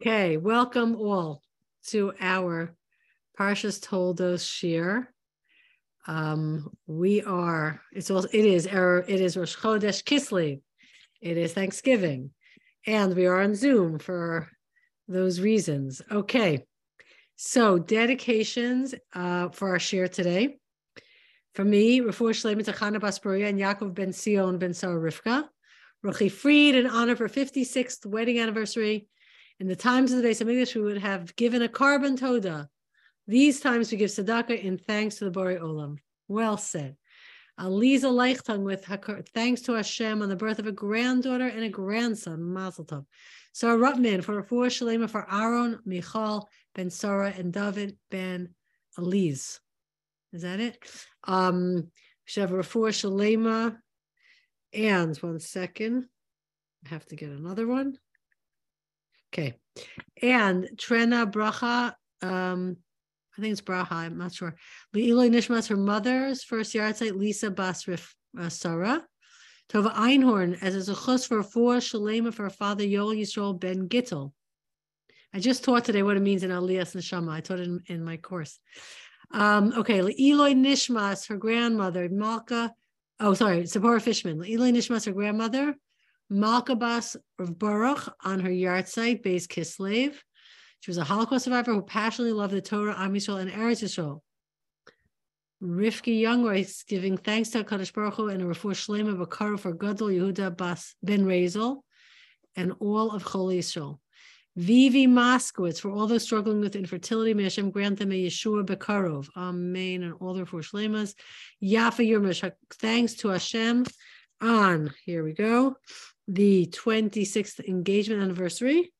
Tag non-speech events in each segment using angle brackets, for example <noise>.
Okay, welcome all to our Parshas Toldos Shiur. Um, we are. It's also. It is our. It is Rosh Chodesh Kislev. It is Thanksgiving, and we are on Zoom for those reasons. Okay, so dedications uh, for our shiur today. For me, Refuah Shleimet Chana Basparia and Yaakov Ben Sion Ben Sarah Rivka. Ruchi Fried in honor of her 56th wedding anniversary. In the times of the Beis Hamikdash, we would have given a korban toda. These times we give tzedakah in thanks to the Borei Olam. Well said. Aliza Leichtang with thanks to Hashem on the birth of a granddaughter and a grandson, Mazel Tov. Sarah Rutman for Refuah Shalema for Aaron, Michal, Ben Sarah, and David Ben Aliz. Is that it? Um, we should have Refuah Shalema and one second. I have to get another one. Okay. And Trena Bracha, um, I think it's Bracha, I'm not sure. Le'iloi Nishmas, her mother's first yahrzeit, Lisa Basrif uh, Sarah. Tova Einhorn, as a zechus for four Shalema for her father, Yoel Yisrael Ben Gittel. I just taught today what it means in Aliyas Neshama. I taught it in, in my course. Um, okay, Eloi Nishmas, her grandmother, Malka oh, sorry, Sephora Fishman, Eli Nishmas, her grandmother, Malkabas of Baruch on her yahrzeit, Beis Kislev. She was a Holocaust survivor who passionately loved the Torah, Am Yisrael, and Eretz Yisrael. Rifki Youngrice giving thanks to HaKadosh Baruch Hu and a refuah shlema for Gadol Yehuda Bas Ben Razel and all of Chol Yisrael. Vivi Moskowitz, for all those struggling with infertility, may Hashem grant them a Yeshua Bekarov. Amen. And all their four shlemas. Yafa Yirmish, thanks to Hashem on, here we go, the 26th engagement anniversary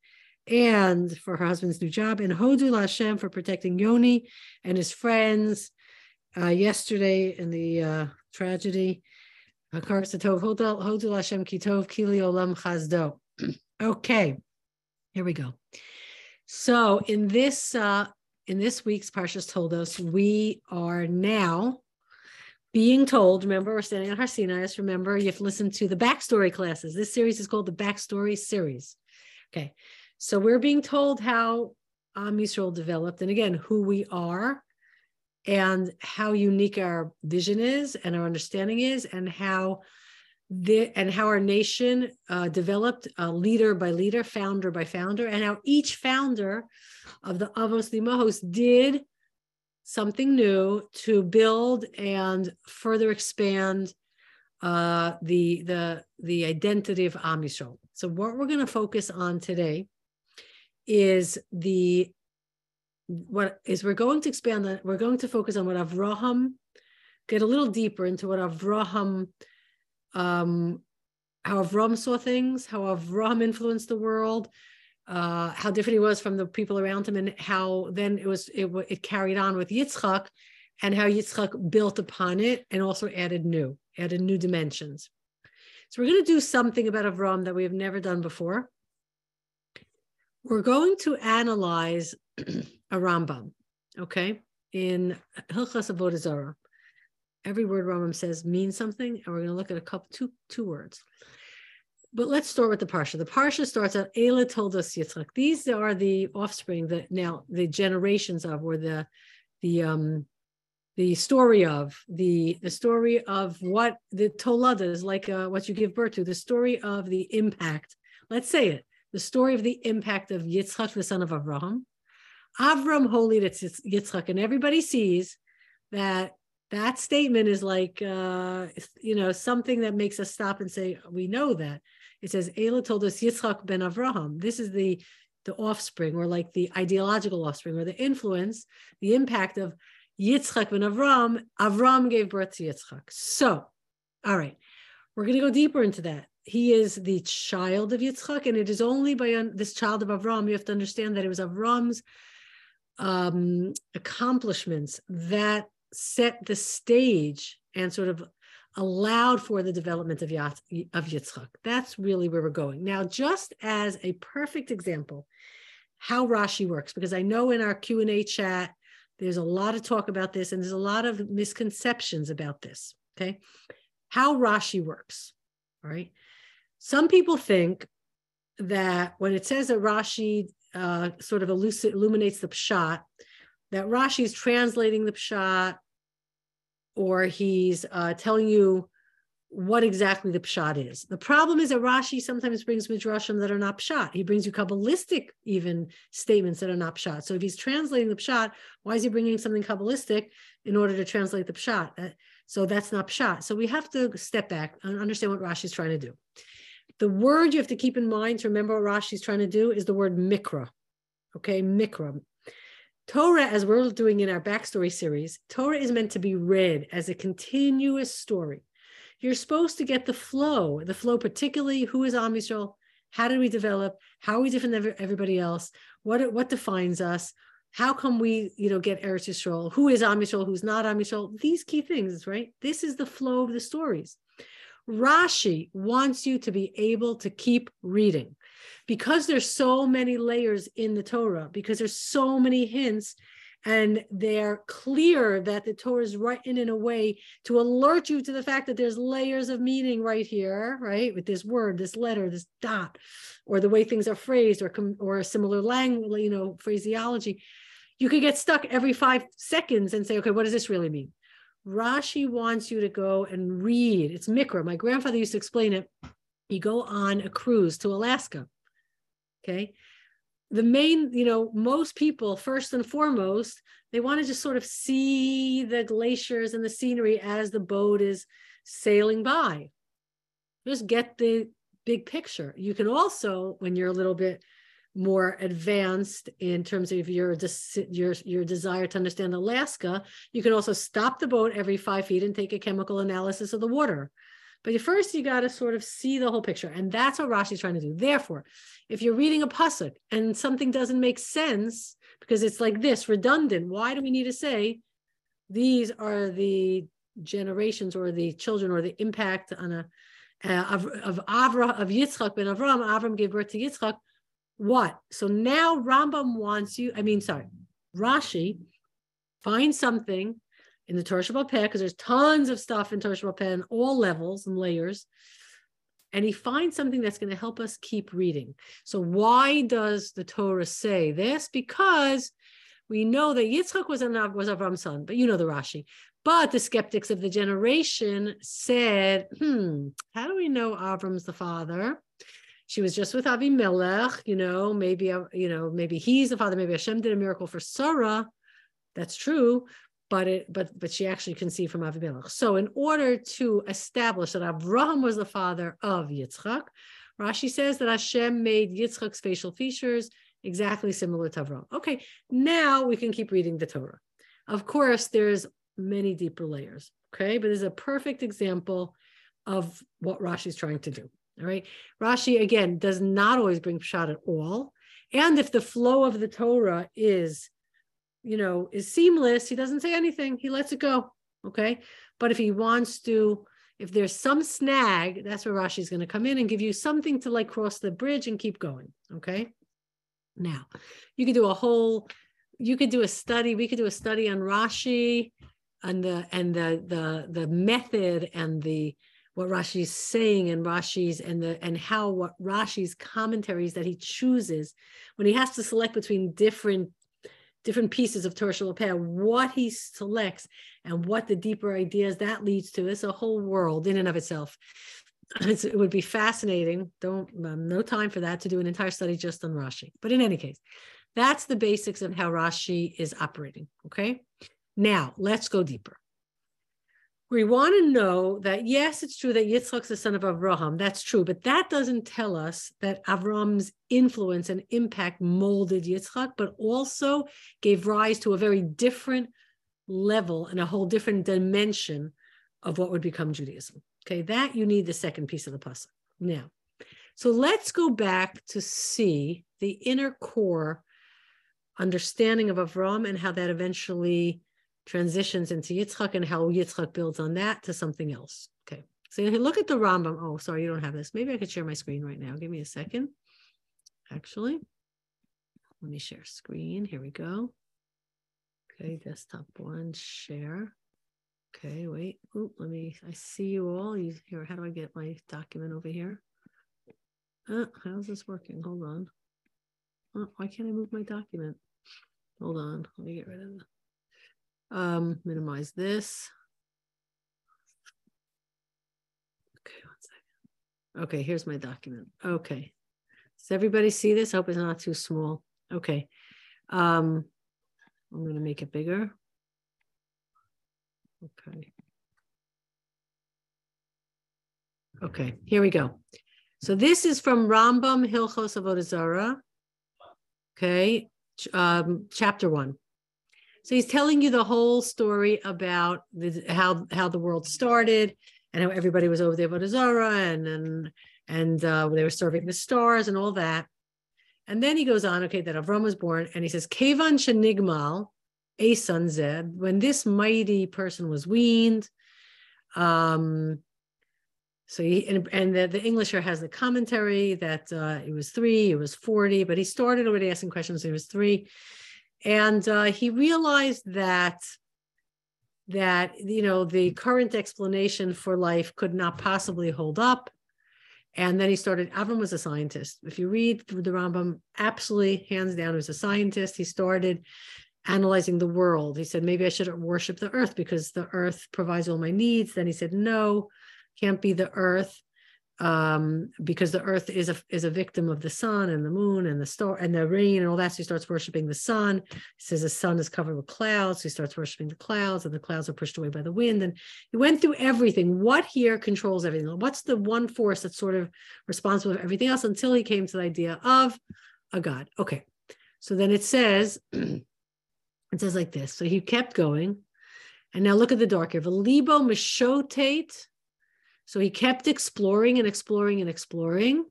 and for her husband's new job. And Hodu Hashem for protecting Yoni and his friends uh, yesterday in the uh, tragedy. Hodu Hashem Kitov Kili Olam Chazdo. <clears throat> Okay. Here we go. So in this uh, in this week's Parshas Toldos, we are now being told. Remember, we're standing on Har Sinai. Remember, you have listened to the backstory classes. This series is called the Backstory Series. Okay, so we're being told how Am Yisrael developed, and again, who we are, and how unique our vision is, and our understanding is, and how the, and how our nation uh, developed uh, leader by leader, founder by founder, and how each founder of the Avos Limahos did something new to build and further expand uh, the the the identity of Am Yisrael. So what we're going to focus on today is the what is we're going to expand on. We're going to focus on what Avraham get a little deeper into what Avraham um, how Avram saw things, how Avram influenced the world, uh, how different he was from the people around him, and how then it was it, it carried on with Yitzchak, and how Yitzchak built upon it and also added new, added new dimensions. So we're going to do something about Avram that we have never done before. We're going to analyze <clears throat> a Rambam, okay, in Hilchos Avodah Zarah every word Rambam says means something, and we're going to look at a couple two two words. But let's start with the parsha. The parsha starts out Eileh toldos Yitzchak. These are the offspring that now the generations of, or the the um the story of the the story of what the tolada is like uh, what you give birth to the story of the impact let's say it the story of the impact of Yitzchak the son of Avraham Avram holy that's Yitzchak and everybody sees that that statement is like uh, you know something that makes us stop and say we know that it says Eileh toldos Yitzchak ben Avraham. This is the the offspring or like the ideological offspring or the influence, the impact of Yitzchak ben Avram. Avram gave birth to Yitzchak. So, all right, we're going to go deeper into that. He is the child of Yitzchak, and it is only by un- this child of Avram you have to understand that it was Avram's um, accomplishments that set the stage and sort of allowed for the development of, Yat- of Yitzchak. That's really where we're going. Now, just as a perfect example, how Rashi works, because I know in our Q&A chat, there's a lot of talk about this and there's a lot of misconceptions about this, okay? How Rashi works, all right? Some people think that when it says that Rashi uh, sort of illuminates the pshat, that Rashi is translating the pshat, or he's uh, telling you what exactly the pshat is. The problem is that Rashi sometimes brings midrashim that are not pshat. He brings you kabbalistic even statements that are not pshat. So if he's translating the pshat, why is he bringing something kabbalistic in order to translate the pshat? Uh, so that's not pshat. So we have to step back and understand what Rashi is trying to do. The word you have to keep in mind to remember what Rashi is trying to do is the word mikra. Okay, mikra. Torah, as we're doing in our backstory series, Torah is meant to be read as a continuous story you're supposed to get the flow, the flow, particularly who is Am Yisrael, how did we develop, how are we different than everybody else, what what defines us, how come we, you know, get Eretz Yisrael, who is Am Yisrael, who's not Am Yisrael, these key things, right? This is the flow of the stories. Rashi wants you to be able to keep reading because there's so many layers in the Torah, because there's so many hints and they're clear that the Torah is written in a way to alert you to the fact that there's layers of meaning right here, right, with this word, this letter, this dot, or the way things are phrased, or or a similar language, you know, phraseology. You could get stuck every five seconds and say, okay, what does this really mean? Rashi wants you to go and read. It's Mikra. My grandfather used to explain it. You go on a cruise to Alaska. Okay the main, you know, most people, first and foremost, they want to just sort of see the glaciers and the scenery as the boat is sailing by. Just get the big picture. You can also, when you're a little bit more advanced in terms of your your your desire to understand Alaska, you can also stop the boat every five feet and take a chemical analysis of the water. But first, you got to sort of see the whole picture. And that's what Rashi's trying to do. Therefore, if you're reading a pasuk and something doesn't make sense because it's like this, redundant, why do we need to say these are the generations or the children or the impact on a uh, of of Avra of Yitzchak ben Avram? Avram gave birth to Yitzchak. What? So now Rambam wants you. I mean, sorry, Rashi. Find something in the Torah Shabbat because there's tons of stuff in Torah Shabbat in all levels and layers. And he finds something that's going to help us keep reading. So why does the Torah say this? Because we know that Yitzchak was, an, was Avram's son, but you know the Rashi. But the skeptics of the generation said, hmm, how do we know Avram's the father? She was just with Avimelech, you know, maybe, you know, maybe he's the father, maybe Hashem did a miracle for Sarah. That's true but it but but she actually conceived from Avimelech. So in order to establish that Abraham was the father of Yitzchak, Rashi says that Hashem made Yitzchak's facial features exactly similar to Avraham. Okay, now we can keep reading the Torah. Of course, there's many deeper layers. Okay, but it's a perfect example of what Rashi is trying to do. All right, Rashi again does not always bring pshat at all, and if the flow of the Torah is you know, is seamless, he doesn't say anything. He lets it go. Okay. But if he wants to, if there's some snag, that's where Rashi is going to come in and give you something to like cross the bridge and keep going. Okay. Now, you could do a whole, you could do a study. We could do a study on Rashi and the and the the the method and the what Rashi's saying and Rashi's and the and how what Rashi's commentaries that he chooses when he has to select between different different pieces of Torah Shabbat, what he selects and what the deeper ideas that leads to is a whole world in and of itself. <laughs> It's, it would be fascinating. Don't um, no time for that to do an entire study just on Rashi. But in any case, that's the basics of how Rashi is operating. Okay. Now let's go deeper we want to know that yes, it's true that Yitzchak's the son of Avraham. That's true, but that doesn't tell us that Avram's influence and impact molded Yitzchak, but also gave rise to a very different level and a whole different dimension of what would become Judaism. Okay, that you need the second piece of the puzzle. Now, so let's go back to see the inner core understanding of Avram and how that eventually transitions into Yitzchak and how Yitzchak builds on that to something else. Okay. So you look at the Rambam. Oh, sorry, you don't have this. Maybe I could share my screen right now. Give me a second. Actually, let me share screen. Here we go. Okay, desktop one, share. Okay, wait. Ooh, let me, I see you all. You here, how do I get my document over here? Uh, how's this working? Hold on. Uh, why can't I move my document? Hold on. Let me get rid of it. Um, minimize this. Okay, one second. Okay, here's my document. Okay. Does everybody see this? I hope it's not too small. Okay. Um, I'm going to make it bigger. Okay. Okay, here we go. So this is from Rambam Hilchos Avodah Zarah. Okay, um, chapter one. So he's telling you the whole story about the, how how the world started and how everybody was over there Avodah Zarah and and and uh, they were serving the stars and all that. And then he goes on, okay, that Avram was born, and he says, Kevan Shenigmal, a son Zeb, when this mighty person was weaned. Um, so he and, and the, the Englisher has the commentary that uh, it was three, it was 40, but he started already asking questions, it was three. And uh, he realized that that you know the current explanation for life could not possibly hold up and then he started, Avram was a scientist. If you read the Rambam, absolutely hands down, was a scientist. He started analyzing the world. He said, maybe I should worship the earth because the earth provides all my needs. Then he said, no, can't be the earth um, because the earth is a is a victim of the sun and the moon and the star and the rain and all that. So he starts worshiping the sun. He says the sun is covered with clouds. So he starts worshiping the clouds, and the clouds are pushed away by the wind. And he went through everything. What here controls everything? What's the one force that's sort of responsible for everything else until he came to the idea of a God? Okay. So then it says, <clears throat> it says like this. So he kept going. And now look at the dark here. Velibo mishotate so he kept exploring and exploring and exploring.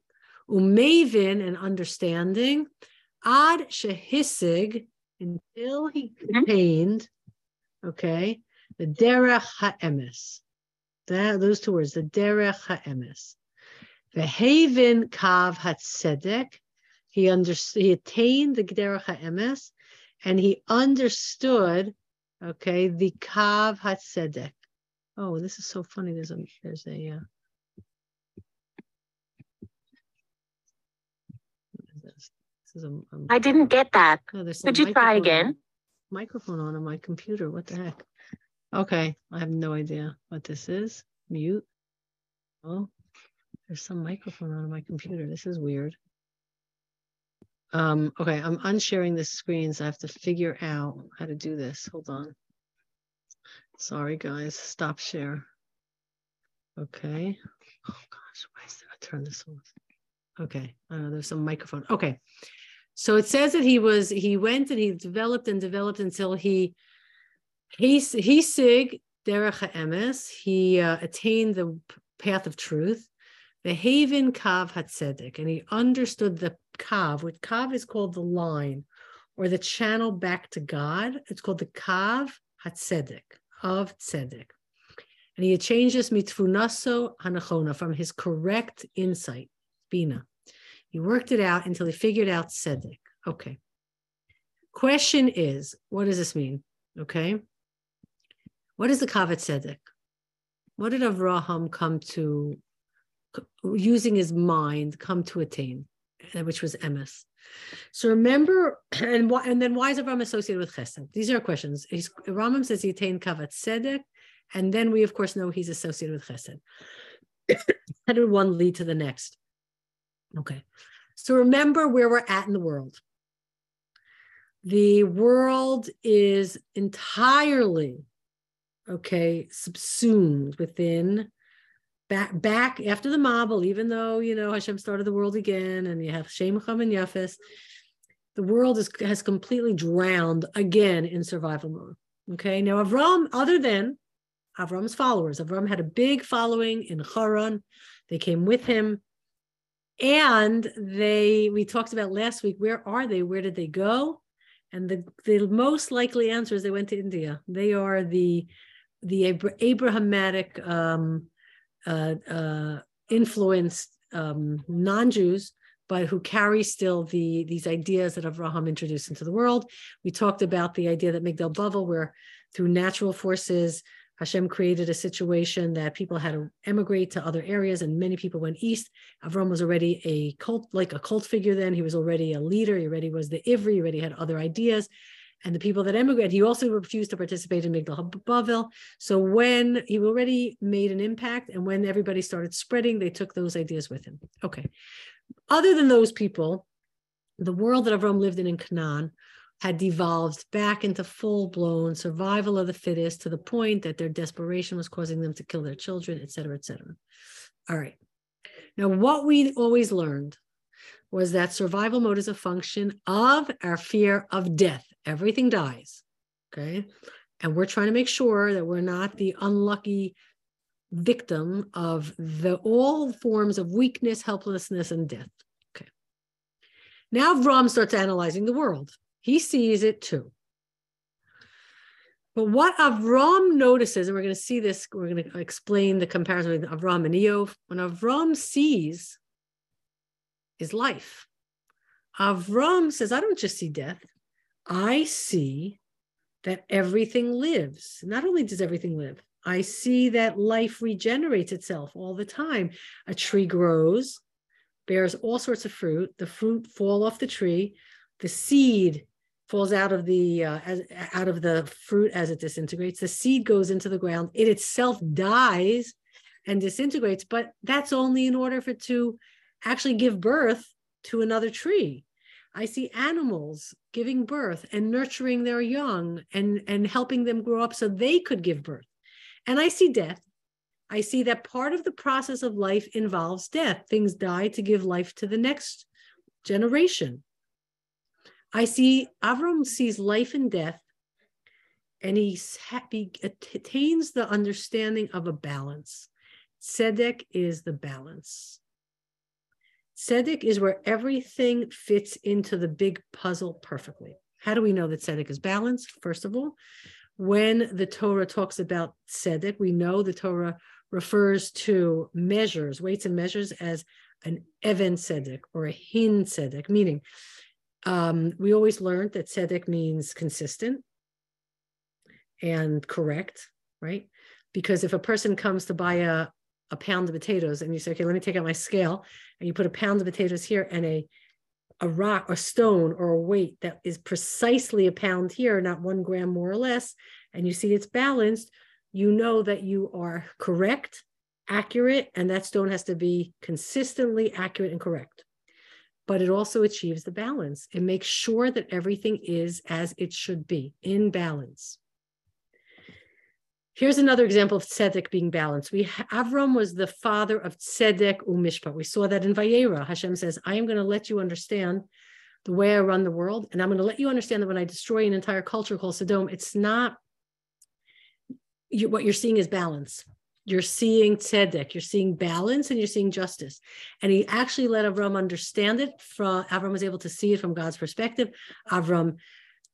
Umavin and understanding. Ad shehisig until he mm-hmm. attained, okay, the derech ha'emes. That, those two words, the derech ha'emes. Vehavin kav hatzedek. He understood. He attained the derech ha'emes, and he understood, okay, the kav hatzedek. Oh, this is so funny. There's a there's a uh, this? this is a, a, I didn't get that. Could you try again? Microphone on on my computer. What the heck? Okay, I have no idea what this is. Mute. Oh, there's some microphone on my computer. This is weird. Um, okay, I'm unsharing the screen, so I have to figure out how to do this. Hold on. Sorry, guys. Stop share. Okay. Oh gosh, why is there? I turn this off. Okay. Know there's some microphone. Okay. So it says that he was he went and he developed and developed until he he he sig derech emes. He uh, attained the path of truth, the haven kav hatzedek, and he understood the kav. Which kav is called the line or the channel back to God. It's called the kav hatzedek of tzedek. And he changes mitfunaso hanachona from his correct insight, bina. He worked it out until he figured out tzedek. Okay. Question is, what does this mean? Okay. What is the kavat tzedek? What did Avraham come to, using his mind, come to attain, which was emes? So remember, <clears throat> and why, and then why is Avram associated with Chesed? These are questions. He's, Rambam says he attained Kavat Tzedek, and then we of course know he's associated with Chesed. <coughs> How did one lead to the next? Okay, so remember where we're at in the world. The world is entirely okay subsumed within back back after the Mabul, even though you know Hashem started the world again, and you have Shem Cham and Yafis, the world is, has completely drowned again in survival mode. Okay, now Avram, other than Avram's followers, Avram had a big following in Haran. They came with him, and they we talked about last week. Where are they? Where did they go? And the the most likely answer is they went to India. They are the the Abrahamic um, uh, uh, influenced um, non-Jews, but who carry still the these ideas that Avraham introduced into the world. We talked about the idea that Migdal Bavel, where through natural forces, Hashem created a situation that people had to emigrate to other areas, and many people went east. Avram was already a cult, like a cult figure then. He was already a leader. He already was the Ivri. He already had other ideas. And the people that emigrated, he also refused to participate in Migdal Bavel. So when he already made an impact, and when everybody started spreading, they took those ideas with him. Okay. Other than those people, the world that Avram lived in in Canaan had devolved back into full blown survival of the fittest to the point that their desperation was causing them to kill their children, et cetera, et cetera. All right. Now, what we always learned was that survival mode is a function of our fear of death. Everything dies. Okay. And we're trying to make sure that we're not the unlucky victim of the all forms of weakness, helplessness, and death. Okay. Now Avram starts analyzing the world. He sees it too. But what Avram notices, and we're going to see this, we're going to explain the comparison with Avram and Eov. When Avram sees is life. Avram says, I don't just see death, I see that everything lives. Not only does everything live, I see that life regenerates itself all the time. A tree grows, bears all sorts of fruit. The fruit fall off the tree. The seed falls out of the uh, as, out of the fruit as it disintegrates. The seed goes into the ground. It itself dies and disintegrates, but that's only in order for it to actually give birth to another tree. I see animals giving birth and nurturing their young and, and helping them grow up so they could give birth. And I see death. I see that part of the process of life involves death. Things die to give life to the next generation. I see Avram sees life and death, and he attains the understanding of a balance. Tzedek is the balance. Tzedek is where everything fits into the big puzzle perfectly. How do we know that Tzedek is balanced? First of all, when the Torah talks about Tzedek, we know the Torah refers to measures, weights and measures, as an Even Tzedek or a Hin Tzedek, meaning um, we always learned that tzedek means consistent and correct, right? Because if a person comes to buy a, a pound of potatoes and you say, okay, let me take out my scale, and you put a pound of potatoes here and a a rock, a stone, or a weight that is precisely a pound here, not one gram more or less, and you see it's balanced, you know that you are correct, accurate, and that stone has to be consistently accurate and correct but it also achieves the balance. It makes sure that everything is as it should be in balance. Here's another example of tzedek being balanced. We Avram was the father of tzedek umishpat. We saw that in Vayera. Hashem says, "I am going to let you understand the way I run the world, and I'm going to let you understand that when I destroy an entire culture called Sodom, it's not you, what you're seeing is balance you're seeing tzedek, you're seeing balance, and you're seeing justice. And he actually let Avram understand it. From Avram was able to see it from God's perspective. Avram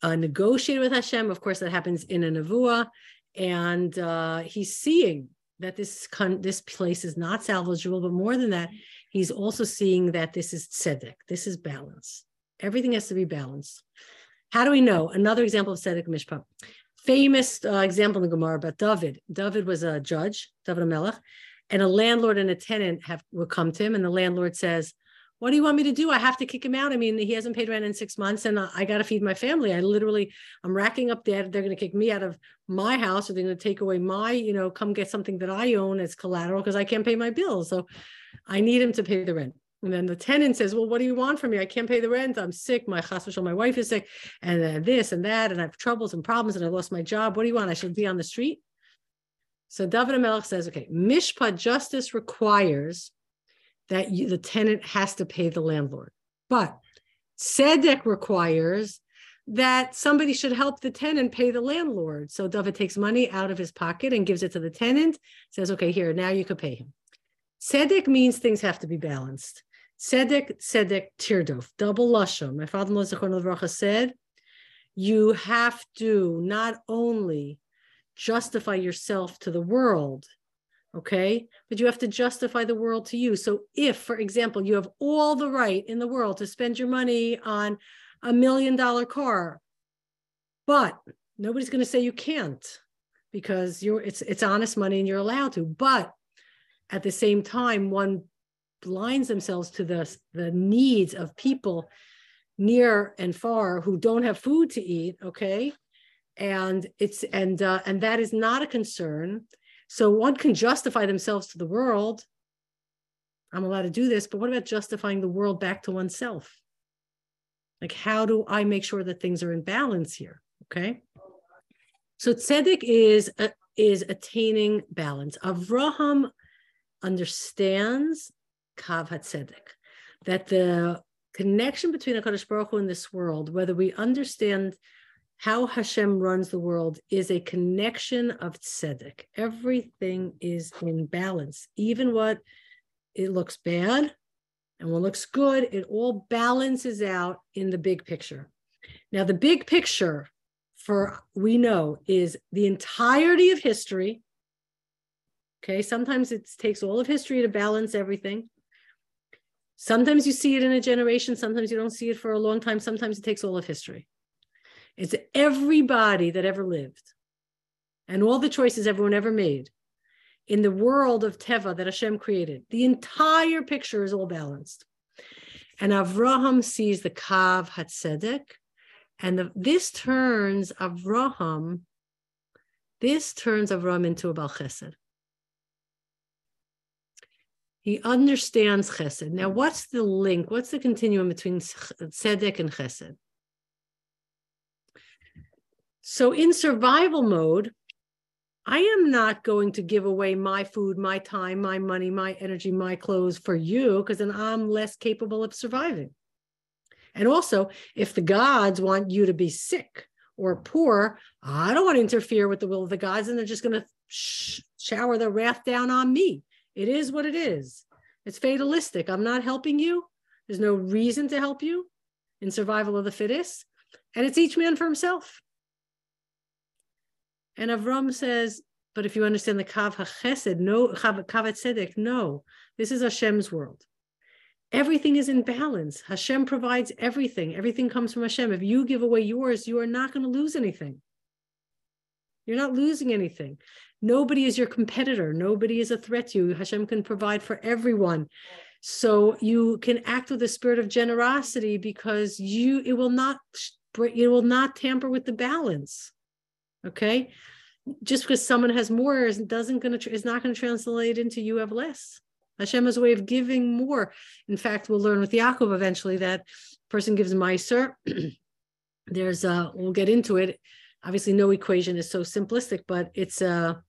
uh, negotiated with Hashem. Of course, that happens in a nevuah, and uh, he's seeing that this con- this place is not salvageable. But more than that, he's also seeing that this is tzedek. This is balance. Everything has to be balanced. How do we know? Another example of tzedek mishpat famous uh, example in the Gemara about David. David was a judge, David Melech, and a landlord and a tenant have would come to him, and the landlord says, "What do you want me to do? I have to kick him out. I mean, he hasn't paid rent in six months, and I, I got to feed my family. I literally, I'm racking up debt. They're going to kick me out of my house, or they're going to take away my, you know, come get something that I own as collateral because I can't pay my bills. So, I need him to pay the rent." And then the tenant says, Well, what do you want from me? I can't pay the rent. I'm sick. My hospital, my wife is sick, and uh, this and that, and I have troubles and problems, and I lost my job. What do you want? I should be on the street. So David HaMelech says, Okay, Mishpat justice requires that you, the tenant has to pay the landlord. But Tzedek requires that somebody should help the tenant pay the landlord. So David takes money out of his pocket and gives it to the tenant, says, Okay, here, now you could pay him. Tzedek means things have to be balanced. Tzedek, tzedek, tirdof, double lashon. My father-in-law Zechon said, you have to not only justify yourself to the world, okay, but you have to justify the world to you. So if, for example, you have all the right in the world to spend your money on a million dollar car, but nobody's going to say you can't. because you're it's it's honest money and you're allowed to. But at the same time, one blinds themselves to the the needs of people near and far who don't have food to eat. Okay, and it's and uh, and that is not a concern. So one can justify themselves to the world. I'm allowed to do this, but what about justifying the world back to oneself? Like, how do I make sure that things are in balance here? Okay. So tzedek is uh, is attaining balance. Avraham understands kav hatzedek, that the connection between Hakadosh Baruch Hu and this world, whether we understand how Hashem runs the world, is a connection of tzedek. Everything is in balance, even what it looks bad and what looks good, it all balances out in the big picture. Now, the big picture for we know is the entirety of history. Okay, sometimes it takes all of history to balance everything. Sometimes you see it in a generation, sometimes you don't see it for a long time, sometimes it takes all of history. It's everybody that ever lived and all the choices everyone ever made in the world of Teva that Hashem created. The entire picture is all balanced. And Avraham sees the Kav Hatzedek, and the, this turns Avraham, this turns Avraham into a Bal Chesed. He understands Chesed. Now, what's the link? What's the continuum between Tzedek and Chesed? So, in survival mode, I am not going to give away my food, my time, my money, my energy, my clothes for you because then I'm less capable of surviving. And also, if the gods want you to be sick or poor, I don't want to interfere with the will of the gods and they're just going to sh- shower their wrath down on me. It is what it is. It's fatalistic. I'm not helping you. There's no reason to help you in survival of the fittest. And it's each man for himself. And Avram says, but if you understand the Kav HaChesed, no, Kav Tzedek, no, this is Hashem's world. Everything is in balance. Hashem provides everything. Everything comes from Hashem. If you give away yours, you are not going to lose anything. You're not losing anything. Nobody is your competitor. Nobody is a threat to you. Hashem can provide for everyone. So you can act with a spirit of generosity because you it will not it will not tamper with the balance. Okay. Just because someone has more is doesn't gonna is not going to translate into you have less. Hashem has a way of giving more. In fact, we'll learn with Yaakov eventually that person gives maaser. <clears throat> There's a we'll get into it. Obviously, no equation is so simplistic, but it's a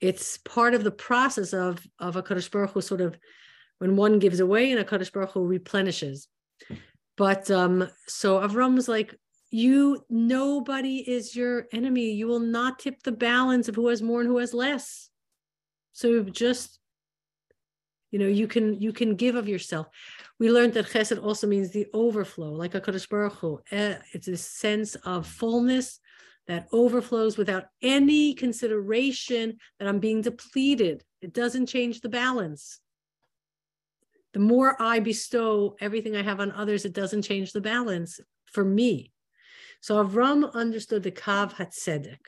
it's part of the process of of HaKadosh Baruch Hu sort of when one gives away and HaKadosh Baruch Hu replenishes. But um, so Avram was like, you nobody is your enemy. You will not tip the balance of who has more and who has less. So just you know you can you can give of yourself. We learned that chesed also means the overflow like a Baruch Hu. Eh, it's a sense of fullness that overflows without any consideration that i'm being depleted. It doesn't change the balance. The more i bestow everything i have on others it doesn't change the balance for me so Avram understood the Kav Hatzedek.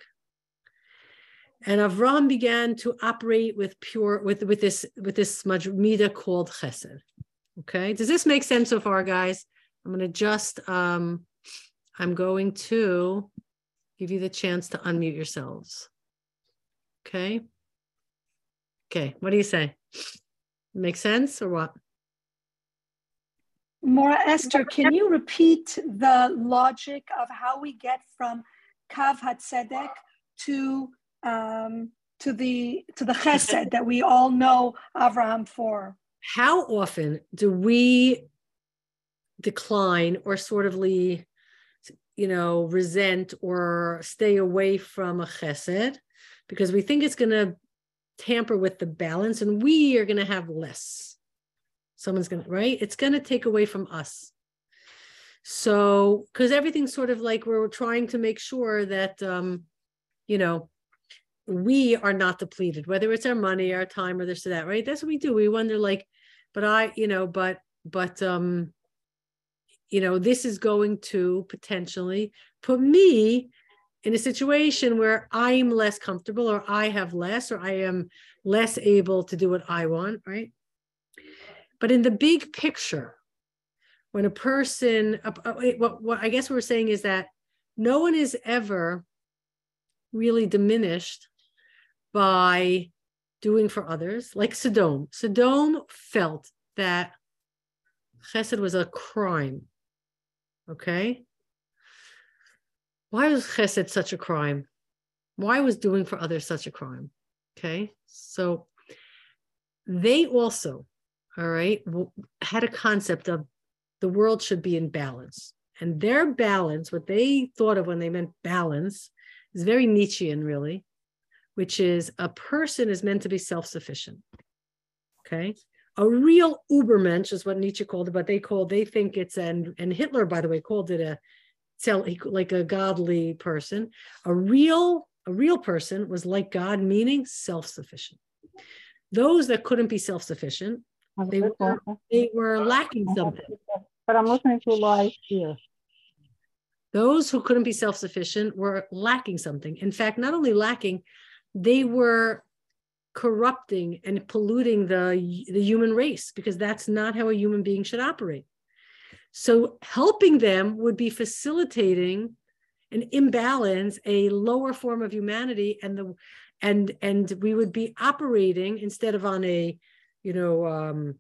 And Avram began to operate with pure with with this with this mida called Chesed. Okay, does this make sense so far, guys? I'm going to just um, I'm going to give you the chance to unmute yourselves. Okay. Okay, what do you say? Make sense or what? Mora Esther, can you repeat the logic of how we get from Kav Hatzedek to um, to the to the Chesed that we all know Avraham for? How often do we decline or sort of you know, resent or stay away from a Chesed? Because we think it's going to tamper with the balance, and we are going to have less someone's gonna right? It's gonna take away from us. So because everything's sort of like we're trying to make sure that um you know we are not depleted whether it's our money our time or this or that right? That's what we do. We wonder like but i you know but but um you know this is going to potentially put me in a situation where I'm less comfortable or I have less or I am less able to do what I want, right? But in the big picture, when a person, what, what I guess we're saying is that no one is ever really diminished by doing for others, like Sodom. Sodom felt that chesed was a crime. Okay. Why was chesed such a crime? Why was doing for others such a crime? Okay. So they also, all right, had a concept of the world should be in balance. And their balance, what they thought of when they meant balance, is very Nietzschean, really, which is a person is meant to be self sufficient. Okay. A real Ubermensch is what Nietzsche called it, but they called, they think it's, and, and Hitler, by the way, called it a, like a godly person. A real, a real person was like God, meaning self sufficient. Those that couldn't be self sufficient, they were, they were lacking something. But I'm listening to a live here. Those who couldn't be self sufficient were lacking something. In fact, not only lacking, they were corrupting and polluting the, the human race because that's not how a human being should operate. So helping them would be facilitating an imbalance, a lower form of humanity, and the and and we would be operating instead of on a, you know, um,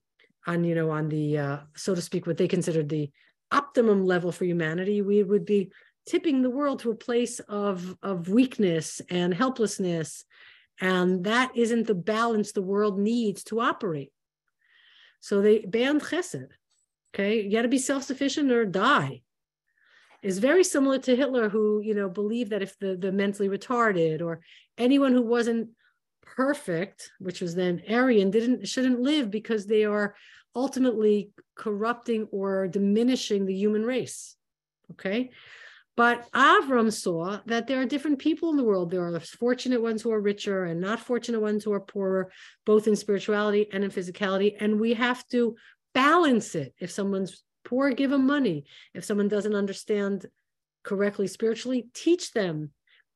on you know on the uh, so to speak, what they considered the optimum level for humanity, we would be tipping the world to a place of of weakness and helplessness. And that isn't the balance the world needs to operate. So they banned chesed okay? You got to be self-sufficient or die. Is very similar to hitler who you know believed that if the the mentally retarded or anyone who wasn't perfect which was then aryan didn't shouldn't live because they are ultimately corrupting or diminishing the human race okay but Avram saw that there are different people in the world. There are fortunate ones who are richer and not fortunate ones who are poorer, both in spirituality and in physicality. And we have to balance it. If someone's poor, give them money. If someone doesn't understand correctly spiritually, teach them.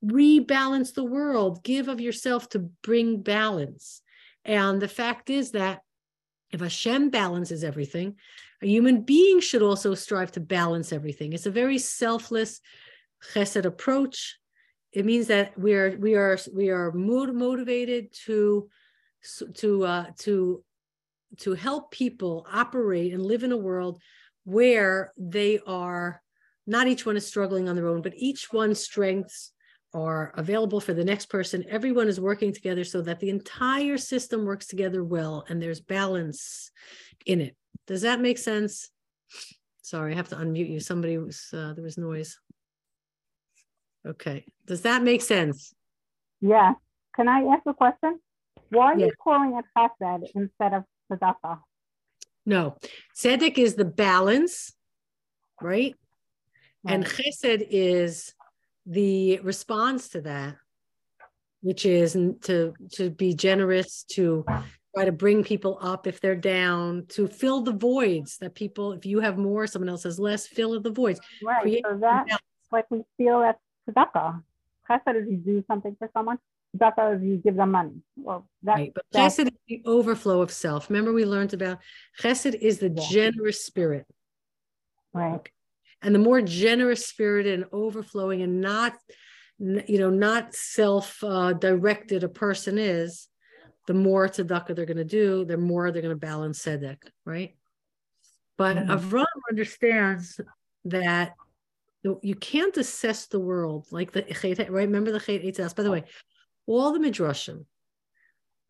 Rebalance the world. Give of yourself to bring balance. And the fact is that if Hashem balances everything, a human being should also strive to balance everything. It's a very selfless chesed approach. It means that we are we are we are motivated to to uh, to to help people operate and live in a world where they are not each one is struggling on their own, but each one's strengths are available for the next person. Everyone is working together so that the entire system works together well and there's balance in it. Does that make sense? Sorry, I have to unmute you. Somebody was, uh, there was noise. Okay. Does that make sense? Yeah. Can I ask a question? Why are yeah. you calling it chesed instead of tzedakah? No. Tzedek is the balance, right? right? And chesed is the response to that, which is to to be generous, to try to bring people up if they're down, to fill the voids that people, if you have more, someone else has less, fill the voids. Right. Create so that's like we feel at tzedakah. Chesed is you do something for someone. Tzedakah is you give them money. Well, that, right. But chesed is the overflow of self. Remember, we learned about chesed is the yeah. generous spirit. Right. Okay and the more generous spirited and overflowing and not you know not self uh, directed a person is the more tzedakah they're going to do the more they're going to balance tzedek right? But mm-hmm. avram understands that you can't assess the world like the right? Remember the chet by the way all the midrashim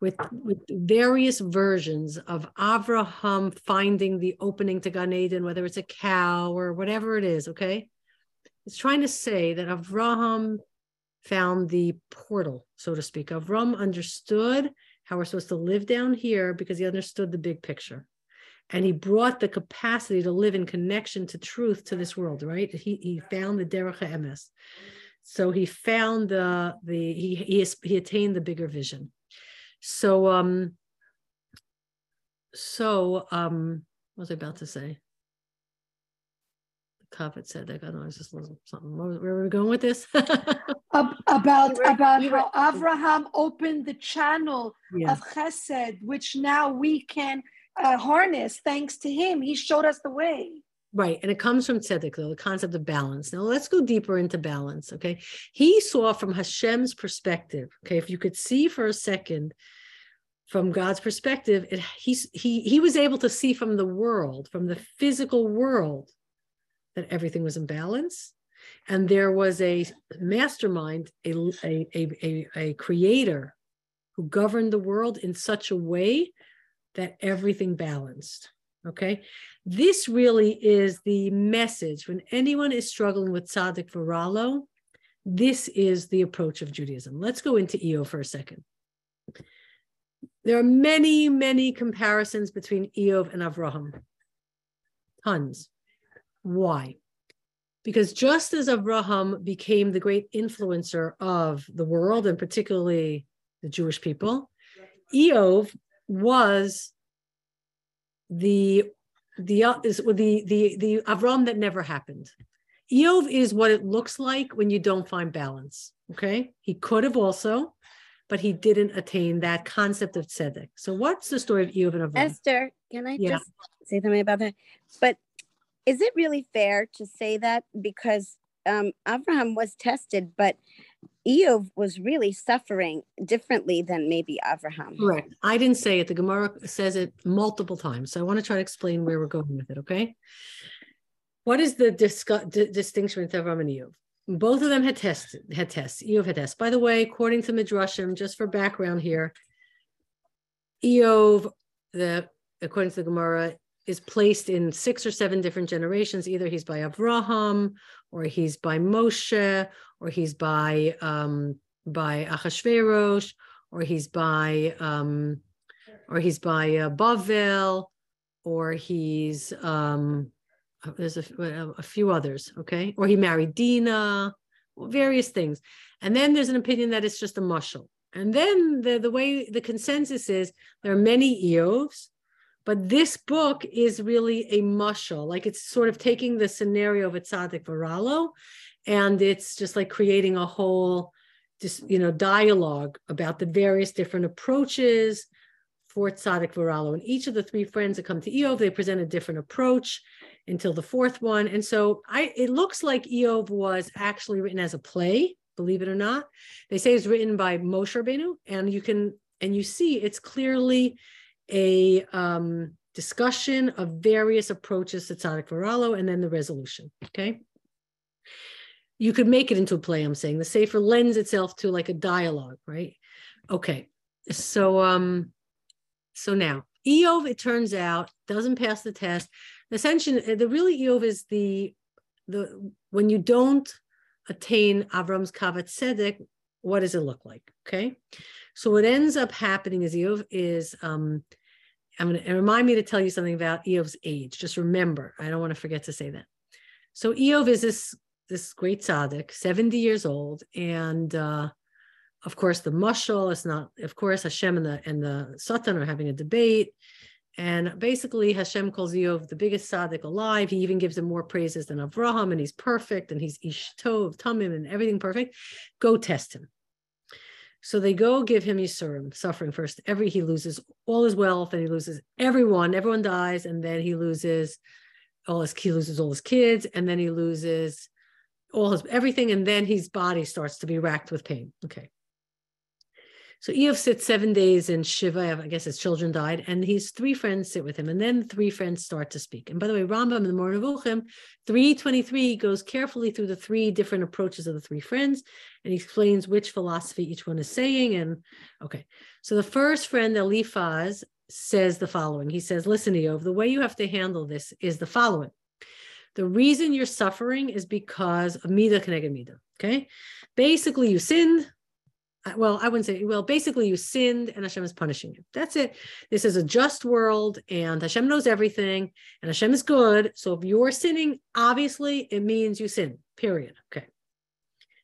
with, with various versions of Avraham finding the opening to Gan Eden, whether it's a cow or whatever it is, okay? It's trying to say that Avraham found the portal, so to speak. Avram understood how we're supposed to live down here because he understood the big picture. And he brought the capacity to live in connection to truth to this world, right? He, he found the Derech Emes. So he found the, the he, he, he attained the bigger vision. So um so um what was I about to say? Kavod Tzedek. I don't know. It's just a little something. Where, are we going with this? <laughs> About about were- how Abraham opened the channel yeah. of Chesed, which now we can uh, harness thanks to him. He showed us the way. Right. And it comes from Tzedek, though, the concept of balance. Now let's go deeper into balance. Okay. He saw from Hashem's perspective. Okay. If you could see for a second from God's perspective, it, he's, he, he was able to see from the world, from the physical world, that everything was in balance. And there was a mastermind, a, a, a, a creator who governed the world in such a way that everything balanced. Okay. This really is the message when anyone is struggling with tzaddik viralo. This is the approach of Judaism. Let's go into Eo for a second. There are many, many comparisons between Eov and Avraham. Tons. Why? Because just as Avraham became the great influencer of the world and particularly the Jewish people, Eov was the the uh, is the the the Avram that never happened. Eov is what it looks like when you don't find balance. Okay, he could have also, but he didn't attain that concept of tzedek. So, what's the story of Eov and Avram? Esther, can I Yeah. just say something about that? But is it really fair to say that because um, Abraham was tested, but Eov was really suffering differently than maybe Abraham? Correct. I didn't say it. The Gemara says it multiple times. So I want to try to explain where we're going with it. Okay. What is the discu- di- distinction between Avram and Eov? Both of them had tests. had tests. Eov had tests. By the way, according to Midrashim, just for background here, Eov, the according to the Gemara, is placed in six or seven different generations. Either he's by Avraham, or he's by Moshe, or he's by um, by Achashverosh, or he's by um, or he's by uh, Bavel, or he's um, there's a, a few others, okay, or he married Dina, various things, and then there's an opinion that it's just a mushal, and then the the way the consensus is there are many Eovs, but this book is really a mushal, like it's sort of taking the scenario of a tzaddik varalo, and it's just like creating a whole just you know dialogue about the various different approaches for tzaddik varalo and each of the three friends that come to eov they present a different approach until the fourth one. And so i it looks like eov was actually written as a play believe it or not. They say it's written by moshe Rabbeinu, and you can and you see it's clearly a um, discussion of various approaches to tzaddik varalo and then the resolution okay? You could make it into a play i'm saying. The Sefer lends itself to like a dialogue right? Okay so um so now eov it turns out doesn't pass the test. Essentially the really eov is the the when you don't attain avram's kavat tzedek what does it look like okay so what ends up happening is eov is um i'm going to remind me to tell you something about eov's age just remember i don't want to forget to say that so eov is this this great tzaddik, 70 years old, and uh, of course the mushal is not. Of course, Hashem and the and the Satan are having a debate, and basically Hashem calls Eov the biggest tzaddik alive. He even gives him more praises than Avraham, and he's perfect, and he's ish tov, tamim, and everything perfect. Go test him. So they go give him Yisurim, suffering first. Every he loses all his wealth, and he loses everyone. Everyone dies, and then he loses all his he loses all his kids, and then he loses all his everything, and then his body starts to be racked with pain. Okay. So Eov sits seven days in Shiva. I guess his children died, and his three friends sit with him, and then three friends start to speak. And by the way, Rambam in the Moreh Nevuchim, 323 goes carefully through the three different approaches of the three friends, and he explains which philosophy each one is saying. And okay, so the first friend, the Eliphaz, says the following. He says, "Listen, Eov, the way you have to handle this is the following." The reason you're suffering is because of mida mida. Okay, basically you sinned. Well, I wouldn't say. Well, basically you sinned, and Hashem is punishing you. That's it. This is a just world, and Hashem knows everything, and Hashem is good. So if you're sinning, obviously it means you sin. Period. Okay.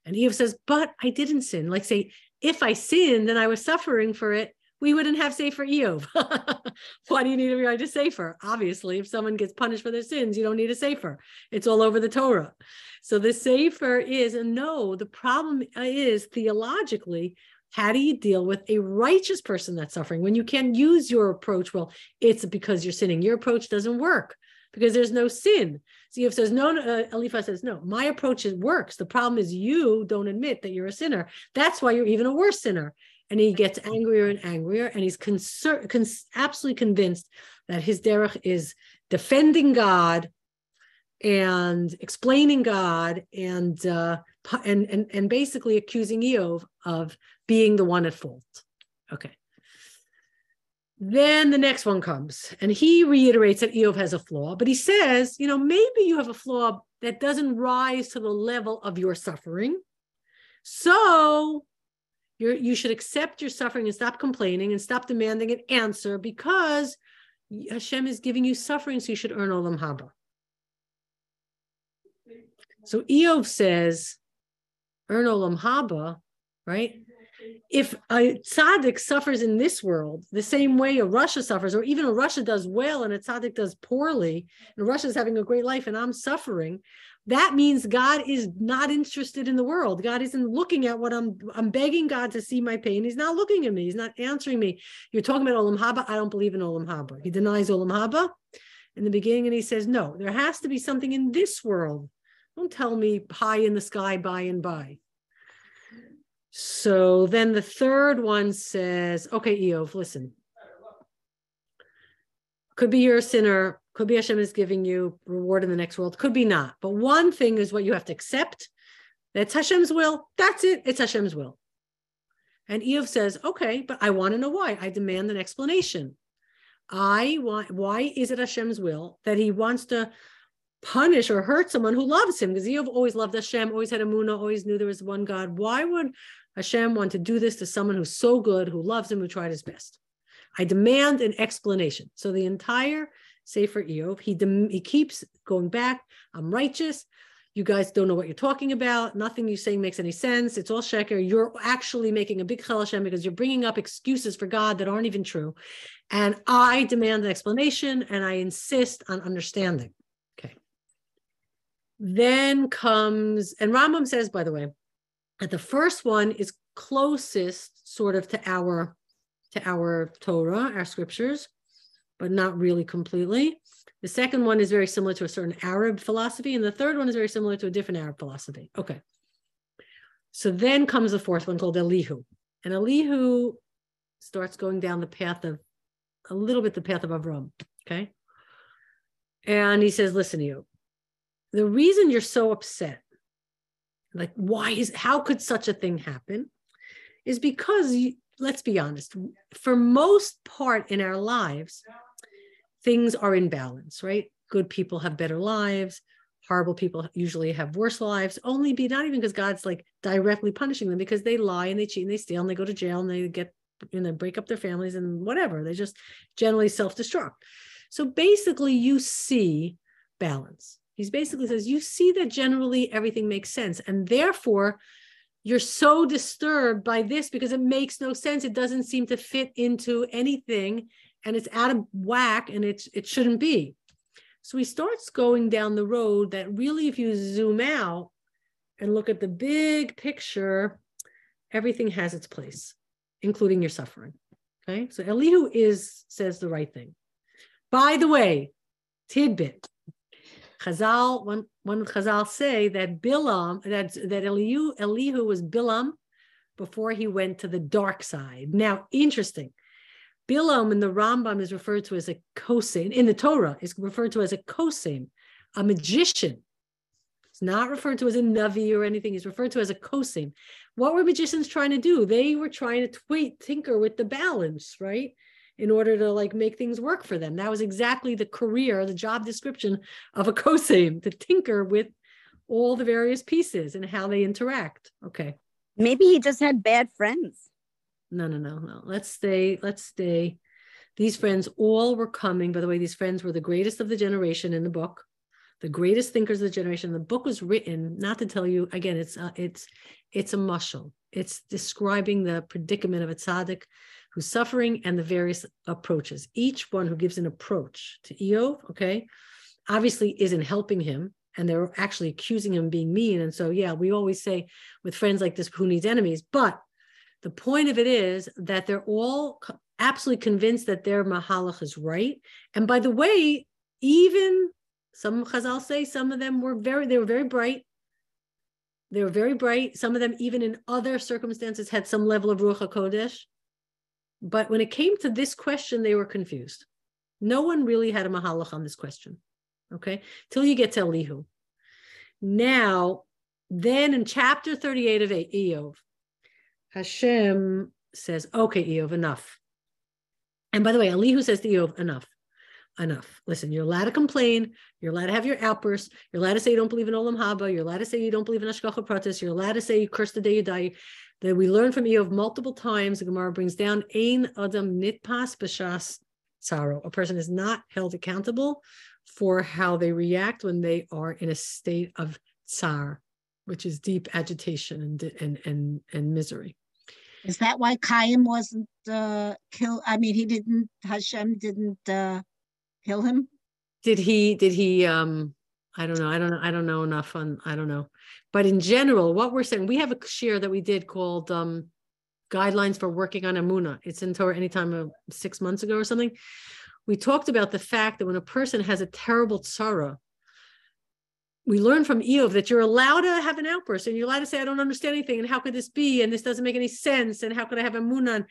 And Eov says, "But I didn't sin." Like say, if I sinned and I was suffering for it, we wouldn't have Sefer Eov. <laughs> Why do you need to a Sefer? Obviously, if someone gets punished for their sins, you don't need a Sefer. It's all over the Torah. So the Sefer is, no, the problem is theologically, how do you deal with a righteous person that's suffering when you can't use your approach? Well, it's because you're sinning. Your approach doesn't work because there's no sin. So Eov says, no, no uh, Eliphaz says, no, my approach is, works. The problem is you don't admit that you're a sinner. That's why you're even a worse sinner and he gets angrier and angrier and he's concern, cons- absolutely convinced that his derech is defending god and explaining god and uh, and, and and basically accusing Eov of being the one at fault okay then the next one comes and he reiterates that Eov has a flaw but he says you know maybe you have a flaw that doesn't rise to the level of your suffering so you're, you should accept your suffering and stop complaining and stop demanding an answer because Hashem is giving you suffering, so you should earn olam haba. So Eov says, earn olam haba, right? If a tzaddik suffers in this world the same way a rasha suffers, or even a rasha does well and a tzaddik does poorly, and is having a great life and I'm suffering, that means God is not interested in the world. God isn't looking at what I'm I'm begging God to see my pain. He's not looking at me. He's not answering me. You're talking about Olam Haba. I don't believe in Olam Haba. He denies Olam Haba in the beginning and he says, no, there has to be something in this world. Don't tell me high in the sky by and by. So then the third one says, okay, Eov, listen. Could be you're a sinner could be Hashem is giving you reward in the next world. Could be not. But one thing is what you have to accept. That's Hashem's will. That's it. It's Hashem's will. And Eov says, okay, but I want to know why. I demand an explanation. I want, why is it Hashem's will that he wants to punish or hurt someone who loves him? Because Eov always loved Hashem, always had emuna, always knew there was one God. Why would Hashem want to do this to someone who's so good, who loves him, who tried his best? I demand an explanation. So the entire Sefer Eov. He, dem- he keeps going back. I'm righteous. You guys don't know what you're talking about. Nothing you're saying makes any sense. It's all sheker. You're actually making a big chel Hashem because you're bringing up excuses for God that aren't even true. And I demand an explanation and I insist on understanding. Okay. Then comes, and Rambam says, by the way, that the first one is closest sort of to our to our Torah, our scriptures but not really completely. The second one is very similar to a certain Arab philosophy, and the third one is very similar to a different Arab philosophy. Okay. So then comes the fourth one called Elihu. And Elihu starts going down the path of a little bit the path of Avram. Okay. And he says, Listen to you. The reason you're so upset, like, why is how could such a thing happen? Is because let's be honest, for most part in our lives, things are in balance, right? Good people have better lives. Horrible people usually have worse lives, only be not even because God's like directly punishing them because they lie and they cheat and they steal and they go to jail and they get, you know, break up their families and whatever. They just generally self destruct. So basically, you see balance. He's basically says, you see that generally everything makes sense. And therefore, you're so disturbed by this because it makes no sense. It doesn't seem to fit into anything and it's out of whack and it's it shouldn't be. So he starts going down the road that really, if you zoom out and look at the big picture, everything has its place, including your suffering. Okay. So Elihu is says the right thing. By the way, tidbit. Chazal, one, one Chazal say that Bilam, that, that Elihu, Elihu was Bilam before he went to the dark side. Now, interesting. Bilam in the Rambam is referred to as a kosim. In the Torah, is referred to as a kosim, a magician. It's not referred to as a navi or anything. He's referred to as a kosim. What were magicians trying to do? They were trying to tweet, tinker with the balance, right? In order to like make things work for them. That was exactly the career, the job description of a <laughs> kosim, to tinker with all the various pieces and how they interact. Okay. Maybe he just had bad friends no, no, no, no. Let's stay. Let's stay. These friends all were coming. By the way, these friends were the greatest of the generation in the book, the greatest thinkers of the generation. The book was written not to tell you again. It's uh, it's it's a mushal. It's describing the predicament of a tzaddik who's suffering and the various approaches. Each one who gives an approach to Eov, okay, obviously isn't helping him and they're actually accusing him of being mean. And so, yeah, we always say with friends like this, who needs enemies? But the point of it is that they're all absolutely convinced that their mahalach is right. And by the way, even some Chazal say some of them were very, they were very bright. They were very bright. Some of them, even in other circumstances, had some level of Ruach HaKodesh. But when it came to this question, they were confused. No one really had a mahalach on this question. Okay. Till you get to Elihu. Now, then in chapter 38 of Eov, Hashem says, okay, Eov, enough. And by the way, Elihu says to Eov, enough, enough. Listen, you're allowed to complain. You're allowed to have your outbursts. You're allowed to say you don't believe in Olam Haba. You're allowed to say you don't believe in Hashgacha Pratis. You're allowed to say you curse the day you die. That we learn from Eov multiple times. The Gemara brings down, Ein Adam Nitpas B'Shas Tzaro. A person is not held accountable for how they react when they are in a state of tsar, which is deep agitation and and and, and misery. Is that why Cain wasn't uh, killed? I mean, he didn't. Hashem didn't uh, kill him. Did he? Did he? Um, I don't know. I don't know. I don't know enough on. I don't know. But in general, what we're saying, we have a shiur that we did called um, guidelines for working on Amuna. It's in TorahAnytime of six months ago or something we talked about the fact that when a person has a terrible tzara, we learn from Eov that you're allowed to have an outburst and you're allowed to say, I don't understand anything. And how could this be? And this doesn't make any sense. And how could I have a munan?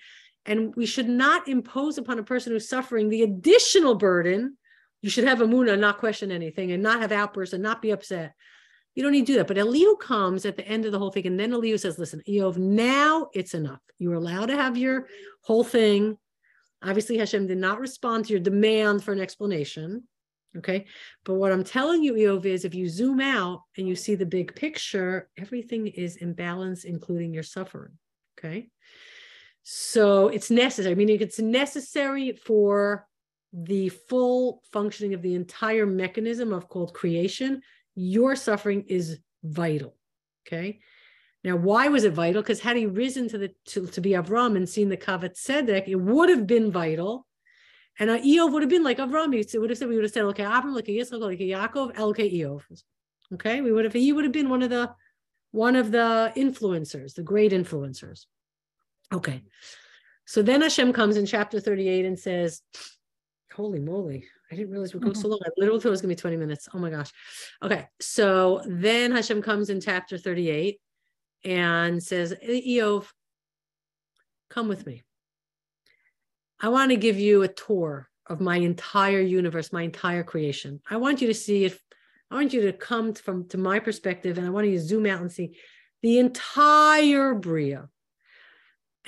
And we should not impose upon a person who's suffering the additional burden. You should have emuna, and not question anything, and not have outbursts and not be upset. You don't need to do that. But Elihu comes at the end of the whole thing, and then Elihu says, Listen, Eov, now it's enough. You're allowed to have your whole thing. Obviously, Hashem did not respond to your demand for an explanation. Okay. But what I'm telling you, Eov, is if you zoom out and you see the big picture, everything is in balance, including your suffering. Okay. So it's necessary, meaning it's necessary for the full functioning of the entire mechanism of called creation. Your suffering is vital. Okay. Now, why was it vital? Because had he risen to the to, to be Avram and seen the Kavat Tzedek, it would have been vital. And uh, Eov would have been like Avram. He would have said, we would have said, okay, Avram, like a Yitzchak, like a Yaakov, okay, Eov. Okay, we would have, he would have been one of the one of the influencers, the great influencers. Okay. So then Hashem comes in chapter 38 and says, Holy moly, I didn't realize we're going mm-hmm. so long. I literally thought it was going to be 20 minutes. Oh my gosh. Okay. So then Hashem comes in chapter 38 and says, Eov, come with me. I want to give you a tour of my entire universe, my entire creation. I want you to see if I want you to come from to my perspective, and I want you to zoom out and see the entire Bria.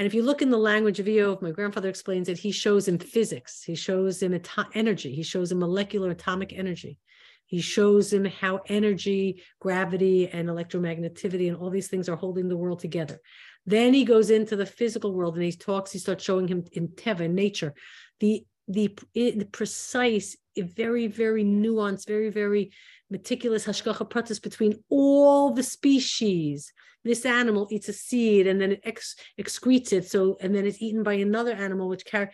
And if you look in the language of Eov, my grandfather explains it, he shows him physics, he shows him energy, he shows him molecular atomic energy. He shows him how energy, gravity, and electromagnetivity and all these things are holding the world together. Then he goes into the physical world and he talks, he starts showing him in Teva, nature, the, the, the precise, very, very nuanced, very, very meticulous hashgacha pratis between all the species this animal eats a seed and then it ex- excretes it. So and then it's eaten by another animal which carry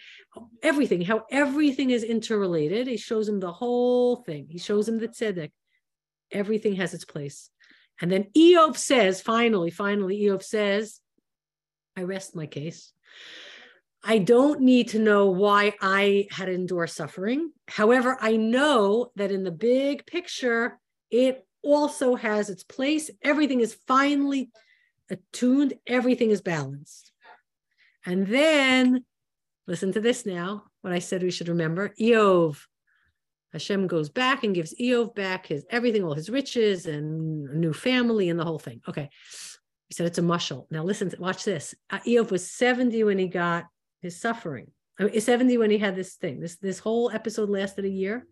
everything how everything is interrelated. He shows him the whole thing. He shows him the tzedek. Everything has its place. And then Eov says finally finally Eov says I rest my case. I don't need to know why I had to endure suffering. However, I know that in the big picture, it also has its place. Everything is finely attuned, everything is balanced. And then, listen to this now, what I said we should remember Eov. Hashem goes back and gives Eov back his everything, all his riches and new family and the whole thing. Okay. He said it's a mushal. Now listen, watch this. Uh, Eov was 70 when he got his suffering. I mean, 70 when he had this thing. This this whole episode lasted a year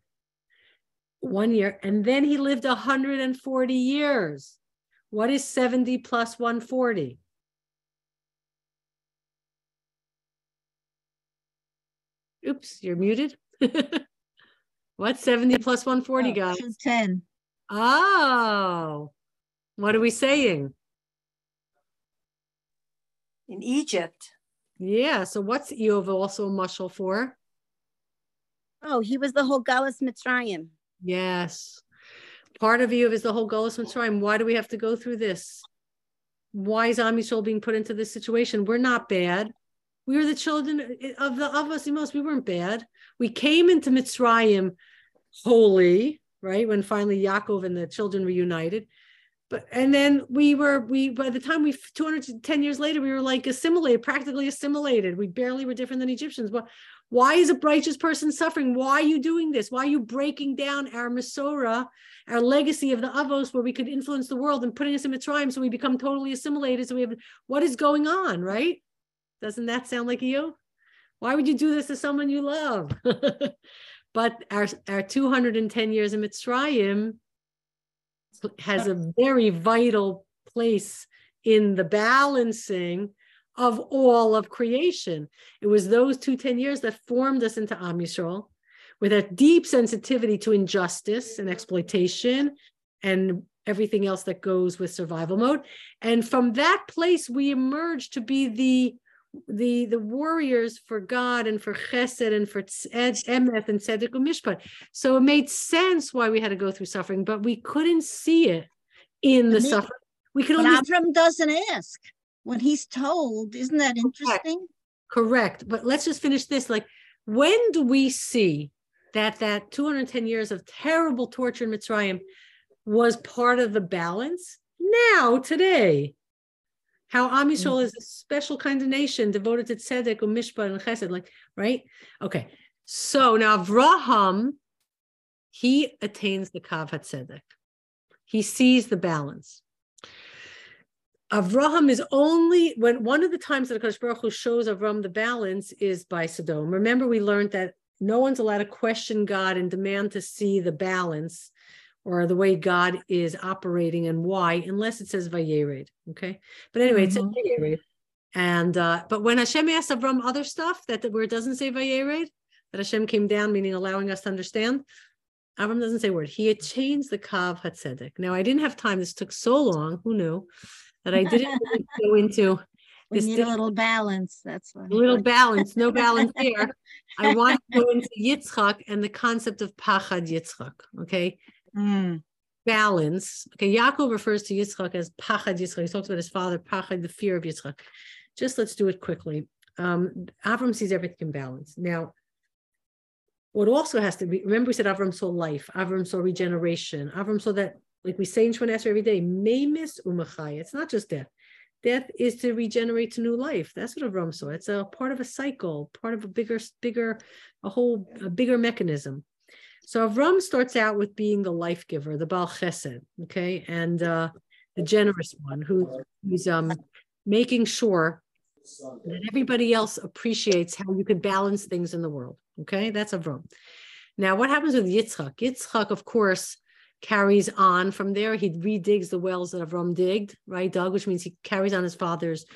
one year, and then he lived 140 years. What is 70 plus 140? Oops, you're muted. <laughs> What's 70 plus 140, guys? 210. Oh, what are we saying? In Egypt, Yeah. So what's Eov also a mushal for? Oh, he was the whole Galus Mitzrayim. Yes. Part of Eov is the whole Galus Mitzrayim. Why do we have to go through this? Why is Am Yisrael being put into this situation? We're not bad. We were the children of the of us most. We weren't bad. We came into Mitzrayim holy, right? When finally Yaakov and the children reunited. But and then we were we by the time we 210 years later we were like assimilated, practically assimilated. We barely were different than Egyptians. But why is a righteous person suffering? Why are you doing this? Why are you breaking down our Masorah, our legacy of the Avos, where we could influence the world and putting us in Mitzrayim so we become totally assimilated? So we have what is going on, right? Doesn't that sound like you? Why would you do this to someone you love? <laughs> but our, our 210 years in Mitzrayim has a very vital place in the balancing of all of creation. It was those two 10 years that formed us into Am Yisrael with a deep sensitivity to injustice and exploitation and everything else that goes with survival mode. And from that place, we emerged to be the the the warriors for God and for Chesed and for Emeth and Tzedek Mishpat. So it made sense why we had to go through suffering, but we couldn't see it in the suffering. We could only Avram doesn't ask when he's told. Isn't that interesting? Correct. But let's just finish this. Like, when do we see that that 210 years of terrible torture in Mitzrayim was part of the balance? Now, today, how Am Yisrael mm. is a special kind of nation devoted to tzedek, and mishpat, and chesed, like right? Okay, so now Avraham, he attains the kav tzedek. He sees the balance. Avraham is only when one of the times that HaKadosh Baruch Hu shows Avraham the balance is by Sodom. Remember, we learned that no one's allowed to question God and demand to see the balance or the way God is operating and why, unless it says Vayered. Okay. But anyway, mm-hmm. it says Vayered. And uh, but when Hashem asks Avram other stuff that where it doesn't say Vayered, that Hashem came down, meaning allowing us to understand, Avram doesn't say a word. He had changed the Kav Hatzedek. Now I didn't have time. This took so long. Who knew that I didn't really <laughs> go into we this need a little balance. That's what a little balance. No balance here. <laughs> I want to go into Yitzchak and the concept of Pachad Yitzchak. Okay, Mm. Balance. Okay, Yaakov refers to Yitzchak as Pachad Yitzchak. He talks about his father, Pachad, the fear of Yitzchak. Just let's do it quickly. Um, Avram sees everything in balance. Now, what also has to be remember, we said Avram saw life, Avram saw regeneration, Avram saw that, like we say in Shemon every day, Memis umachai. It's not just death. Death is to regenerate to new life. That's what Avram saw. It's a part of a cycle, part of a bigger, bigger, a whole, a bigger mechanism. So Avram starts out with being the life giver, the Baal Chesed, okay, and uh, the generous one who, who's um, making sure that everybody else appreciates how you can balance things in the world. Okay, that's Avram. Now, what happens with Yitzchak? Yitzchak, of course, carries on from there. He redigs the wells that Avram digged, right, Doug, which means he carries on his father's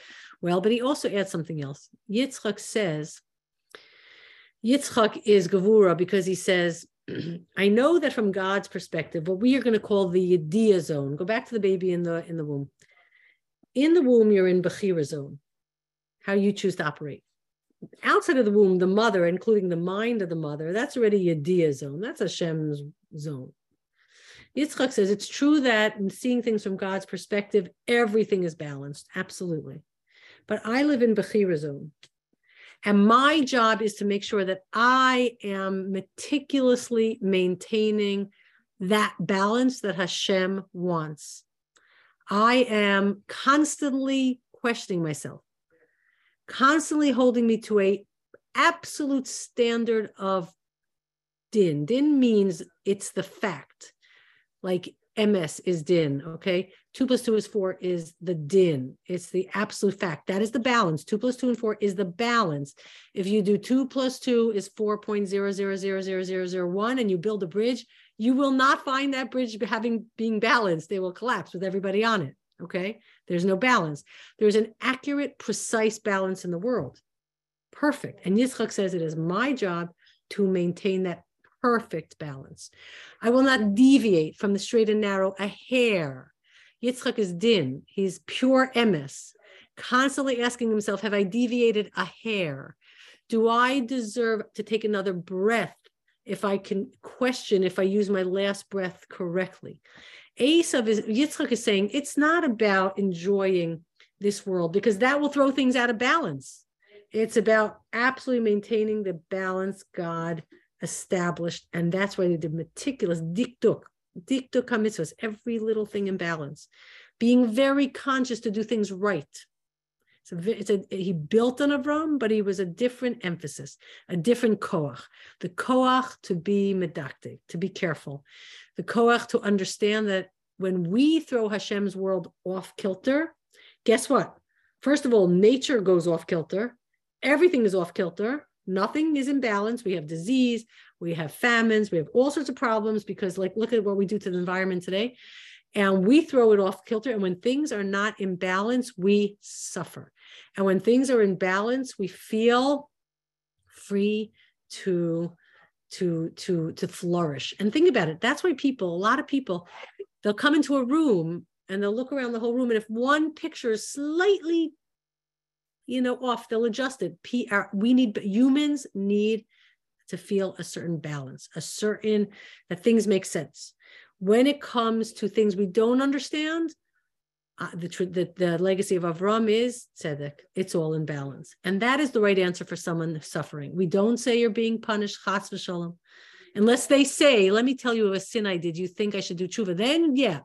well, but he also adds something else. Yitzchak says, Yitzchak is Gavura because he says, <clears throat> I know that from God's perspective, what we are going to call the Yediyah zone, go back to the baby in the in the womb. In the womb, you're in Bechira zone, how you choose to operate. Outside of the womb, the mother, including the mind of the mother, that's already Yediyah zone. That's Hashem's zone. Yitzchak says it's true that in seeing things from God's perspective, everything is balanced. Absolutely. But I live in Bechira zone. And my job is to make sure that I am meticulously maintaining that balance that Hashem wants. I am constantly questioning myself, constantly holding me to a absolute standard of din. Din means it's the fact. Like MS is din, okay? Two plus two is four is the din. It's the absolute fact. That is the balance. Two plus two and four is the balance. If you do two plus two is 4.00000001 and you build a bridge, you will not find that bridge having being balanced. They will collapse with everybody on it. Okay. There's no balance. There's an accurate, precise balance in the world. Perfect. And Yitzchak says it is my job to maintain that perfect balance. I will not deviate from the straight and narrow a hair. Yitzchak is din, he's pure emes. constantly asking himself, have I deviated a hair? Do I deserve to take another breath if I can question if I use my last breath correctly? Esav is Yitzchak is saying it's not about enjoying this world because that will throw things out of balance. It's about absolutely maintaining the balance God established, and that's why they did meticulous dikduk, dikduk mitzvahs, every little thing in balance, being very conscious to do things right. So it's a, he built on Avram, but he was a different emphasis, a different koach. The koach to be medakdek, to be careful. The koach to understand that when we throw Hashem's world off kilter, guess what? First of all, nature goes off kilter. Everything is off kilter. Nothing is in balance. We have disease, we have famines, we have all sorts of problems because, like, look at what we do to the environment today and we throw it off kilter. And when things are not in balance, we suffer. And when things are in balance, we feel free to to to to flourish. And think about it. That's why people, a lot of people, they'll come into a room and they'll look around the whole room. And if one picture is slightly, you know, off, they'll adjust it. PR, We need humans need to feel a certain balance, a certain that things make sense when it comes to things we don't understand, uh, the, the, the legacy of Avram is tzedek. It's all in balance. And that is the right answer for someone suffering. We don't say you're being punished, chas v'shalom. Unless they say, let me tell you of a sin I did, you think I should do tshuva, then yeah.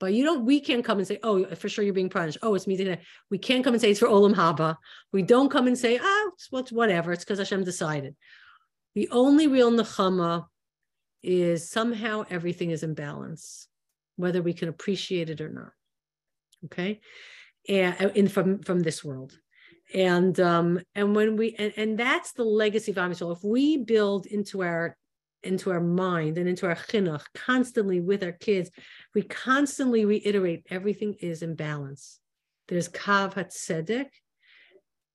But you don't, we can't come and say, oh, for sure you're being punished. Oh, it's me. We can't come and say it's for Olam Haba. We don't come and say, oh, it's whatever. It's because Hashem decided. The only real nechama is somehow everything is in balance, whether we can appreciate it or not. Okay, and in from from this world, and um, and when we and, and that's the legacy of Am so If we build into our into our mind and into our chinuch constantly with our kids, we constantly reiterate everything is in balance. There's kav hatzedek.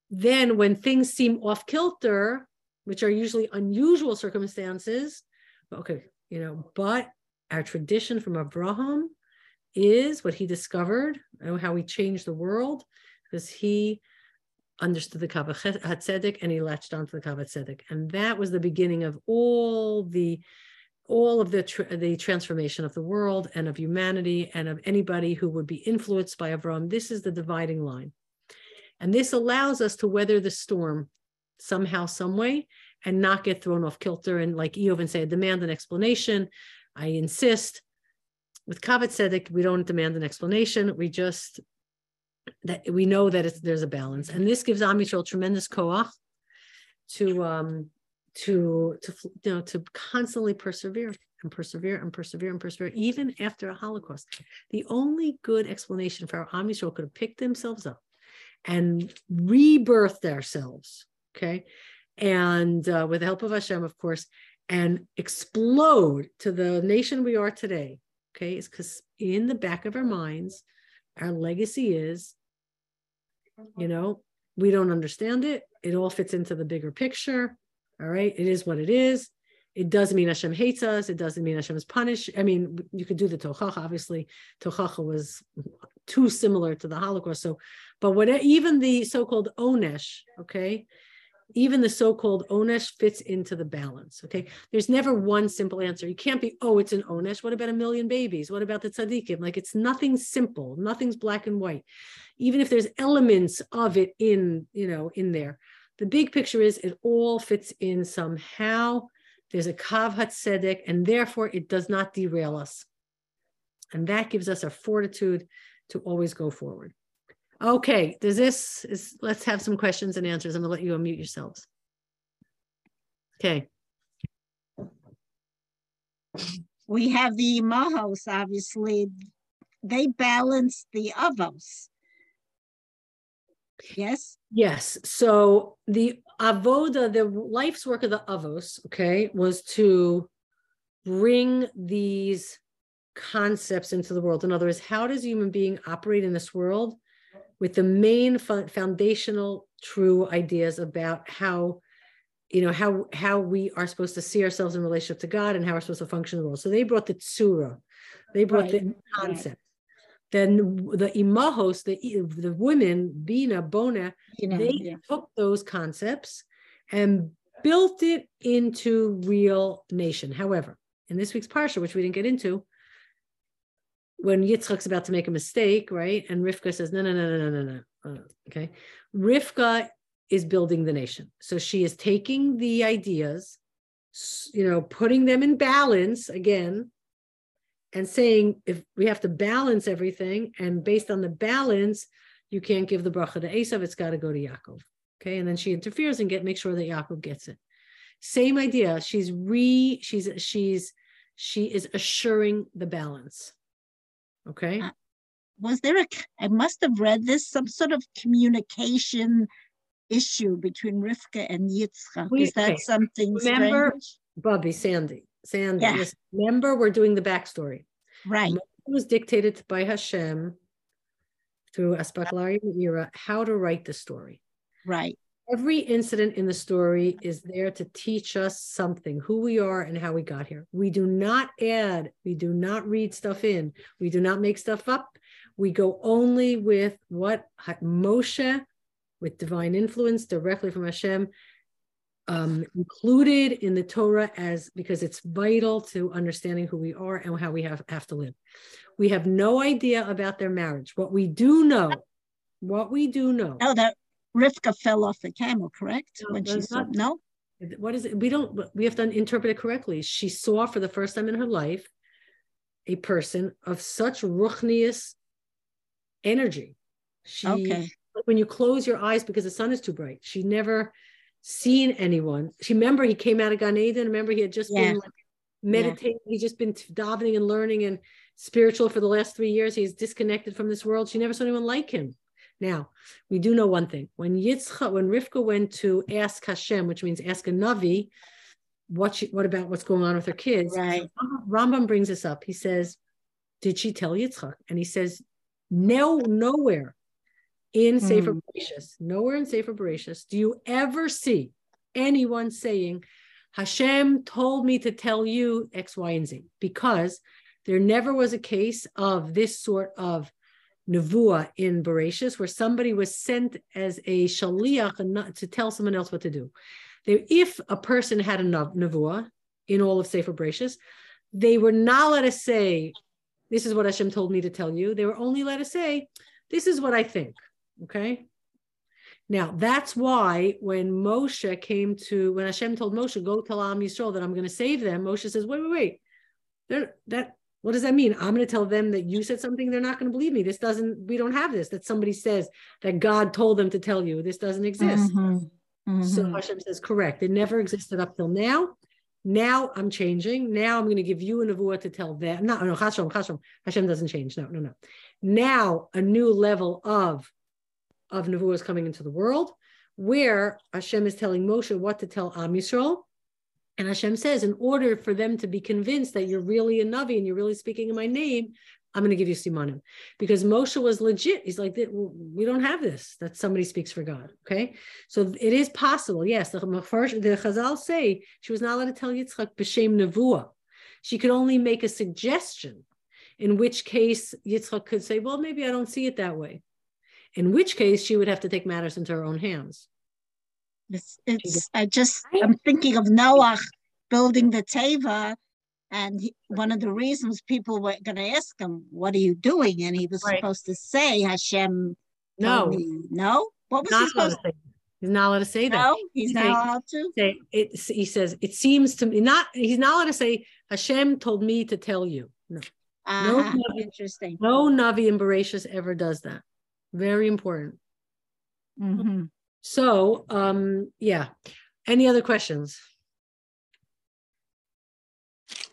Then, when things seem off kilter, which are usually unusual circumstances, okay, you know, but our tradition from Abraham is what he discovered, and how he changed the world, because he understood the Kav Hatzedek and he latched onto the Kav Hatzedek. And that was the beginning of all the all of the the transformation of the world and of humanity and of anybody who would be influenced by Avram. This is the dividing line. And this allows us to weather the storm somehow, some way, and not get thrown off kilter and like Eov and say, demand an explanation. I insist. With Kav HaTzedek, we don't demand an explanation. We just that we know that it's, there's a balance, and this gives Am Yisrael tremendous koach to um to to you know to constantly persevere and persevere and persevere and persevere even after a Holocaust. The only good explanation for how Am could have picked themselves up and rebirthed ourselves, okay, and uh, with the help of Hashem, of course, and explode to the nation we are today. Okay, it's because in the back of our minds, our legacy is, you uh-huh. know, we don't understand it. It all fits into the bigger picture. All right, it is what it is. It doesn't mean Hashem hates us. It doesn't mean Hashem is punished. I mean, you could do the Tochacha. Obviously, Tochacha was too similar to the Holocaust. So, but what even the so-called Onesh, okay, even the so-called onesh fits into the balance. Okay, there's never one simple answer. You can't be, oh, it's an onesh. What about a million babies? What about the tzaddikim? Like it's nothing simple. Nothing's black and white. Even if there's elements of it in, you know, in there, the big picture is it all fits in somehow. There's a kavhat hatzedek, and therefore it does not derail us. And that gives us a fortitude to always go forward. Okay, does this is let's have some questions and answers. I'm gonna let you unmute yourselves. Okay. We have the Imahos, obviously. They balance the Avos. Yes? Yes. So the Avoda, the life's work of the Avos, okay, was to bring these concepts into the world. In other words, how does a human being operate in this world with the main foundational true ideas about how you know how how we are supposed to see ourselves in relationship to God and how we're supposed to function in the world. So they brought the tsura, they brought right. the concept. then the imahos, the the women, Bina, Bona, You know, they yeah. took those concepts and built it into real nation. However, in this week's parsha, which we didn't get into, when Yitzchak's about to make a mistake, right, and Rivka says, "No, no, no, no, no, no, no." Uh, okay, Rivka is building the nation, so she is taking the ideas, you know, putting them in balance again, and saying if we have to balance everything, and based on the balance, you can't give the bracha to Esav; it's got to go to Yaakov. Okay, and then she interferes and get make sure that Yaakov gets it. Same idea. She's re. She's she's she is assuring the balance. Okay. Uh, Was there a, I must have read this, some sort of communication issue between Rivka and Yitzchak. Is that okay. something Remember- strange? Bubby, Sandy, Sandy. Yeah. listen, remember, we're doing the backstory. Right, It was dictated by Hashem through Aspaklari era how to write the story. right. Every incident in the story is there to teach us something, who we are and how we got here. We do not add, we do not read stuff in, we do not make stuff up. We go only with what Moshe, with divine influence directly from Hashem, um, included in the Torah as because it's vital to understanding who we are and how we have, have to live. We have no idea about their marriage. What we do know, what we do know. Oh, that Rivka fell off the camel, correct? No, When she saw, not- no? what is it? We don't, we have to interpret it correctly. She saw for the first time in her life a person of such ruchnius energy. She, Okay, when you close your eyes because the sun is too bright, she never seen anyone. She remember he came out of Gan Eden. Remember he had just Yeah. been like, meditating. He's just been davening and learning and spiritual for the last three years. He's disconnected from this world. She never saw anyone like him. Now, we do know one thing. When Yitzchak, when Rivka went to ask Hashem, which means ask a Navi, what she, what about what's going on with her kids? Right. Rambam brings this up. He says, "Did she tell Yitzchak?" And he says, "No, nowhere in Sefer Hmm. Bereshis, nowhere in Sefer Bereshis, do you ever see anyone saying, Hashem told me to tell you X, Y, and Z, because there never was a case of this sort of nevuah in Bereshis where somebody was sent as a shaliach to tell someone else what to do. If a person had a nav- nevuah in all of Sefer Bereshis, they were not allowed to say, "This is what Hashem told me to tell you." They were only allowed to say, "This is what I think." Okay. Now that's why when Moshe came to when Hashem told Moshe, "Go tell Am Yisrael that I'm going to save them," Moshe says, "Wait, wait, wait. They're, that what does that mean? I'm going to tell them that you said something. They're not going to believe me. This doesn't. We don't have this. That somebody says that God told them to tell you. This doesn't exist." Mhm, So mhm. Hashem says, correct. It never existed up till now. Now I'm changing. Now I'm going to give you a nevuah to tell them. No, no, Hashem, Hashem. Hashem doesn't change. No, no, no. Now a new level of of nevuah is coming into the world, where Hashem is telling Moshe what to tell Am Yisrael. And Hashem says, in order for them to be convinced that you're really a Navi and you're really speaking in my name, I'm going to give you Simonim. Because Moshe was legit. He's like, we don't have this, that somebody speaks for God. Okay. So it is possible. Yes. The, the Chazal say she was not allowed to tell Yitzchak b'shem nevuah. She could only make a suggestion, in which case Yitzchak could say, well, maybe I don't see it that way. In which case she would have to take matters into her own hands. It's, it's, I just, I'm thinking of Noah building the Teva. And he, one of the reasons people were going to ask him, what are you doing? And he was Right. supposed to say, Hashem No, me. No? What was he not to supposed say. He's not allowed to say to that. No, he's not allowed to? Say it, he says, it seems to me not, he's not allowed to say, Hashem told me to tell you. No, Ah, no. interesting. no Navi in Bereshis ever does that. Very important. Mhm. So, um, yeah. Any other questions?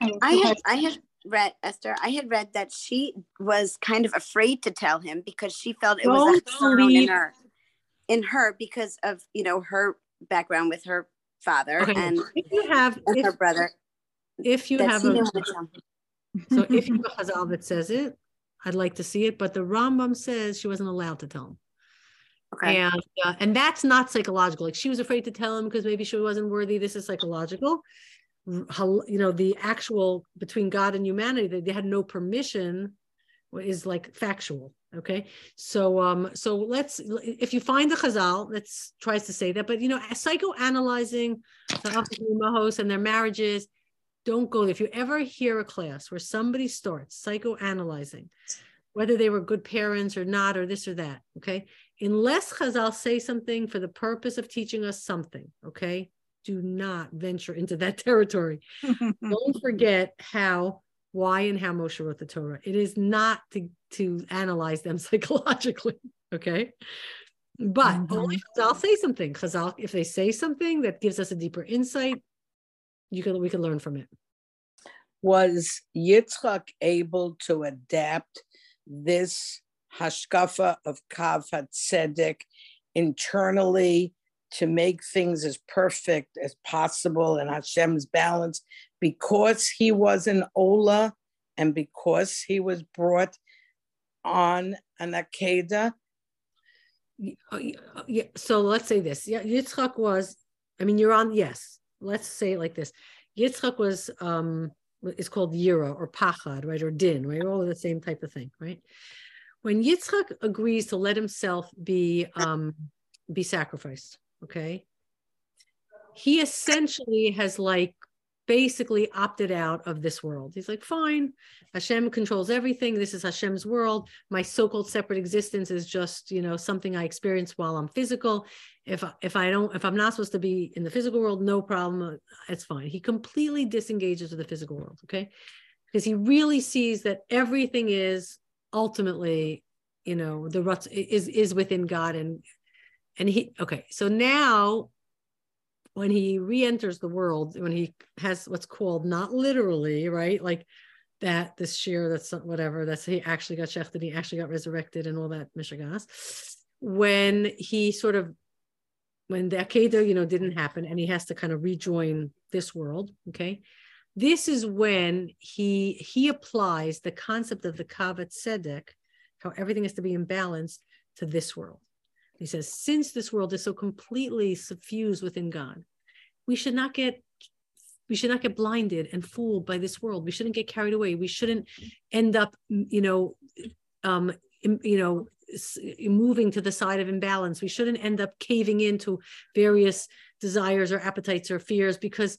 I had I had read Esther. I had read that she was kind of afraid to tell him because she felt it was Don't a chesron in her, in her because of you know her background with her father Okay. and, If you have, and her brother. if you have a, didn't want to tell him. so if you have a Chazal that says it, I'd like to see it. But the Rambam says she wasn't allowed to tell him. Okay. And uh, and that's not psychological. Like she was afraid to tell him because maybe she wasn't worthy. This is psychological. You know, the actual between God and humanity, that they had no permission is like factual. Okay, so um, so let's if you find the Chazal, let's tries to say that, but you know, psychoanalyzing the Imahos and their marriages, don't go. If you ever hear a class where somebody starts psychoanalyzing, whether they were good parents or not, or this or that, okay, unless Chazal say something for the purpose of teaching us something, okay, do not venture into that <laughs> territory. <laughs> don't forget how why and how Moshe wrote the Torah. It is not to, to analyze them <laughs> psychologically, okay? But mm-hmm. only I'll say something. Chazal, if they say something that gives us a deeper insight, you can we can learn from it. Was Yitzchak able to adapt this hashkafa of Kav Tzedek internally to make things as perfect as possible in Hashem's balance because he was an Ola and because he was brought on an Akedah? Uh, so let's say this. Yitzchak was, I mean, you're on, yes, let's say it like this. Yitzchak was, um, is called Yira or Pachad, right? Or Din, right? All of the same type of thing, right? When Yitzchak agrees to let himself be um, be sacrificed, okay, he essentially has like basically opted out of this world. He's like, fine, Hashem controls everything. This is Hashem's world. My so-called separate existence is just, you know, something I experience while I'm physical. If if I don't, if I'm not supposed to be in the physical world, no problem. It's fine. He completely disengages with the physical world. Okay, because he really sees that everything is ultimately, you know, the ruts is is within God and and he okay. So now when he re-enters the world, when he has what's called not literally, right? Like that this shear, that's whatever, that's he actually got shechted, he actually got resurrected and all that mishagas. When he sort of when the Akedah, you know, didn't happen and he has to kind of rejoin this world, okay? This is when he he applies the concept of the Kav Hatzedek, how everything has to be in balance to this world. He says, since this world is so completely suffused within God, we should not get we should not get blinded and fooled by this world. We shouldn't get carried away. We shouldn't end up, you know, um, you know, moving to the side of imbalance. We shouldn't end up caving into various desires or appetites or fears because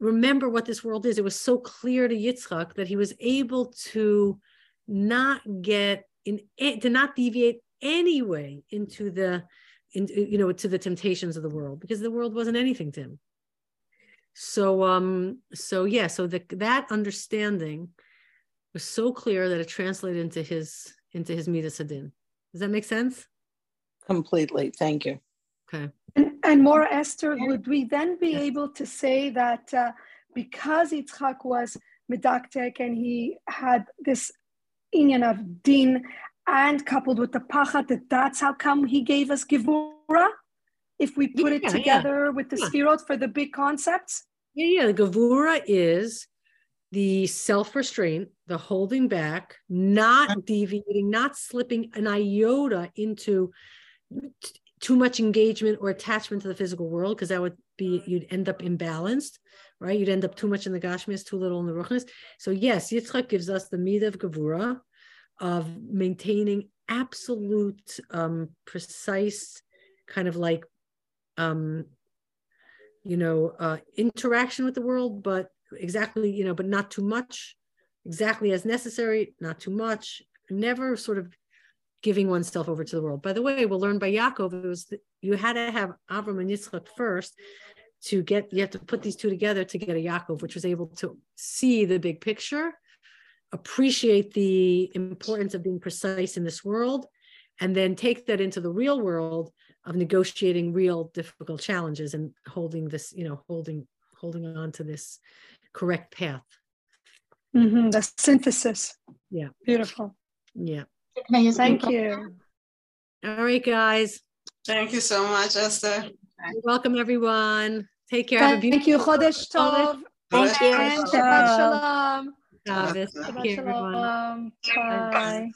remember what this world is. It was so clear to Yitzchak that he was able to not get in to not deviate anyway into the in, you know to the temptations of the world because the world wasn't anything to him. So um so yeah so the, that understanding was so clear that it translated into his into his midas hadin does that make sense? Completely. Thank you okay and, and more esther would we then be able to say that uh, because Yitzchak was medakdek and he had this union of din and coupled with the pachad, that that's how come he gave us Gevura? If we put yeah, it together yeah. with the yeah. For the big concepts? Yeah, yeah. The Gevura is the self-restraint, the holding back, not deviating, not slipping an iota into too much engagement or attachment to the physical world, because that would be you'd end up imbalanced, right? You'd end up too much in the Gashmis, too little in the Ruchnis. So yes, Yitzchak gives us the Midah of Gevura, of maintaining absolute um, precise kind of like um, you know uh, interaction with the world but exactly you know but not too much exactly as necessary not too much never sort of giving oneself over to the world. By the way we'll learn by Yaakov it was you had to have Avram and Yitzchak first to get you have to put these two together to get a Yaakov which was able to see the big picture appreciate the importance of being precise in this world and then take that into the real world of negotiating real difficult challenges and holding this you know holding holding on to this correct path. Mm-hmm. the synthesis. Yeah. Beautiful. Yeah thank you. all right guys. Thank you so much esther. You're welcome everyone. Take care. Thank you. chodesh tov. Thank you. Shabbat shalom. Shabbos. Take care, everyone. Bye.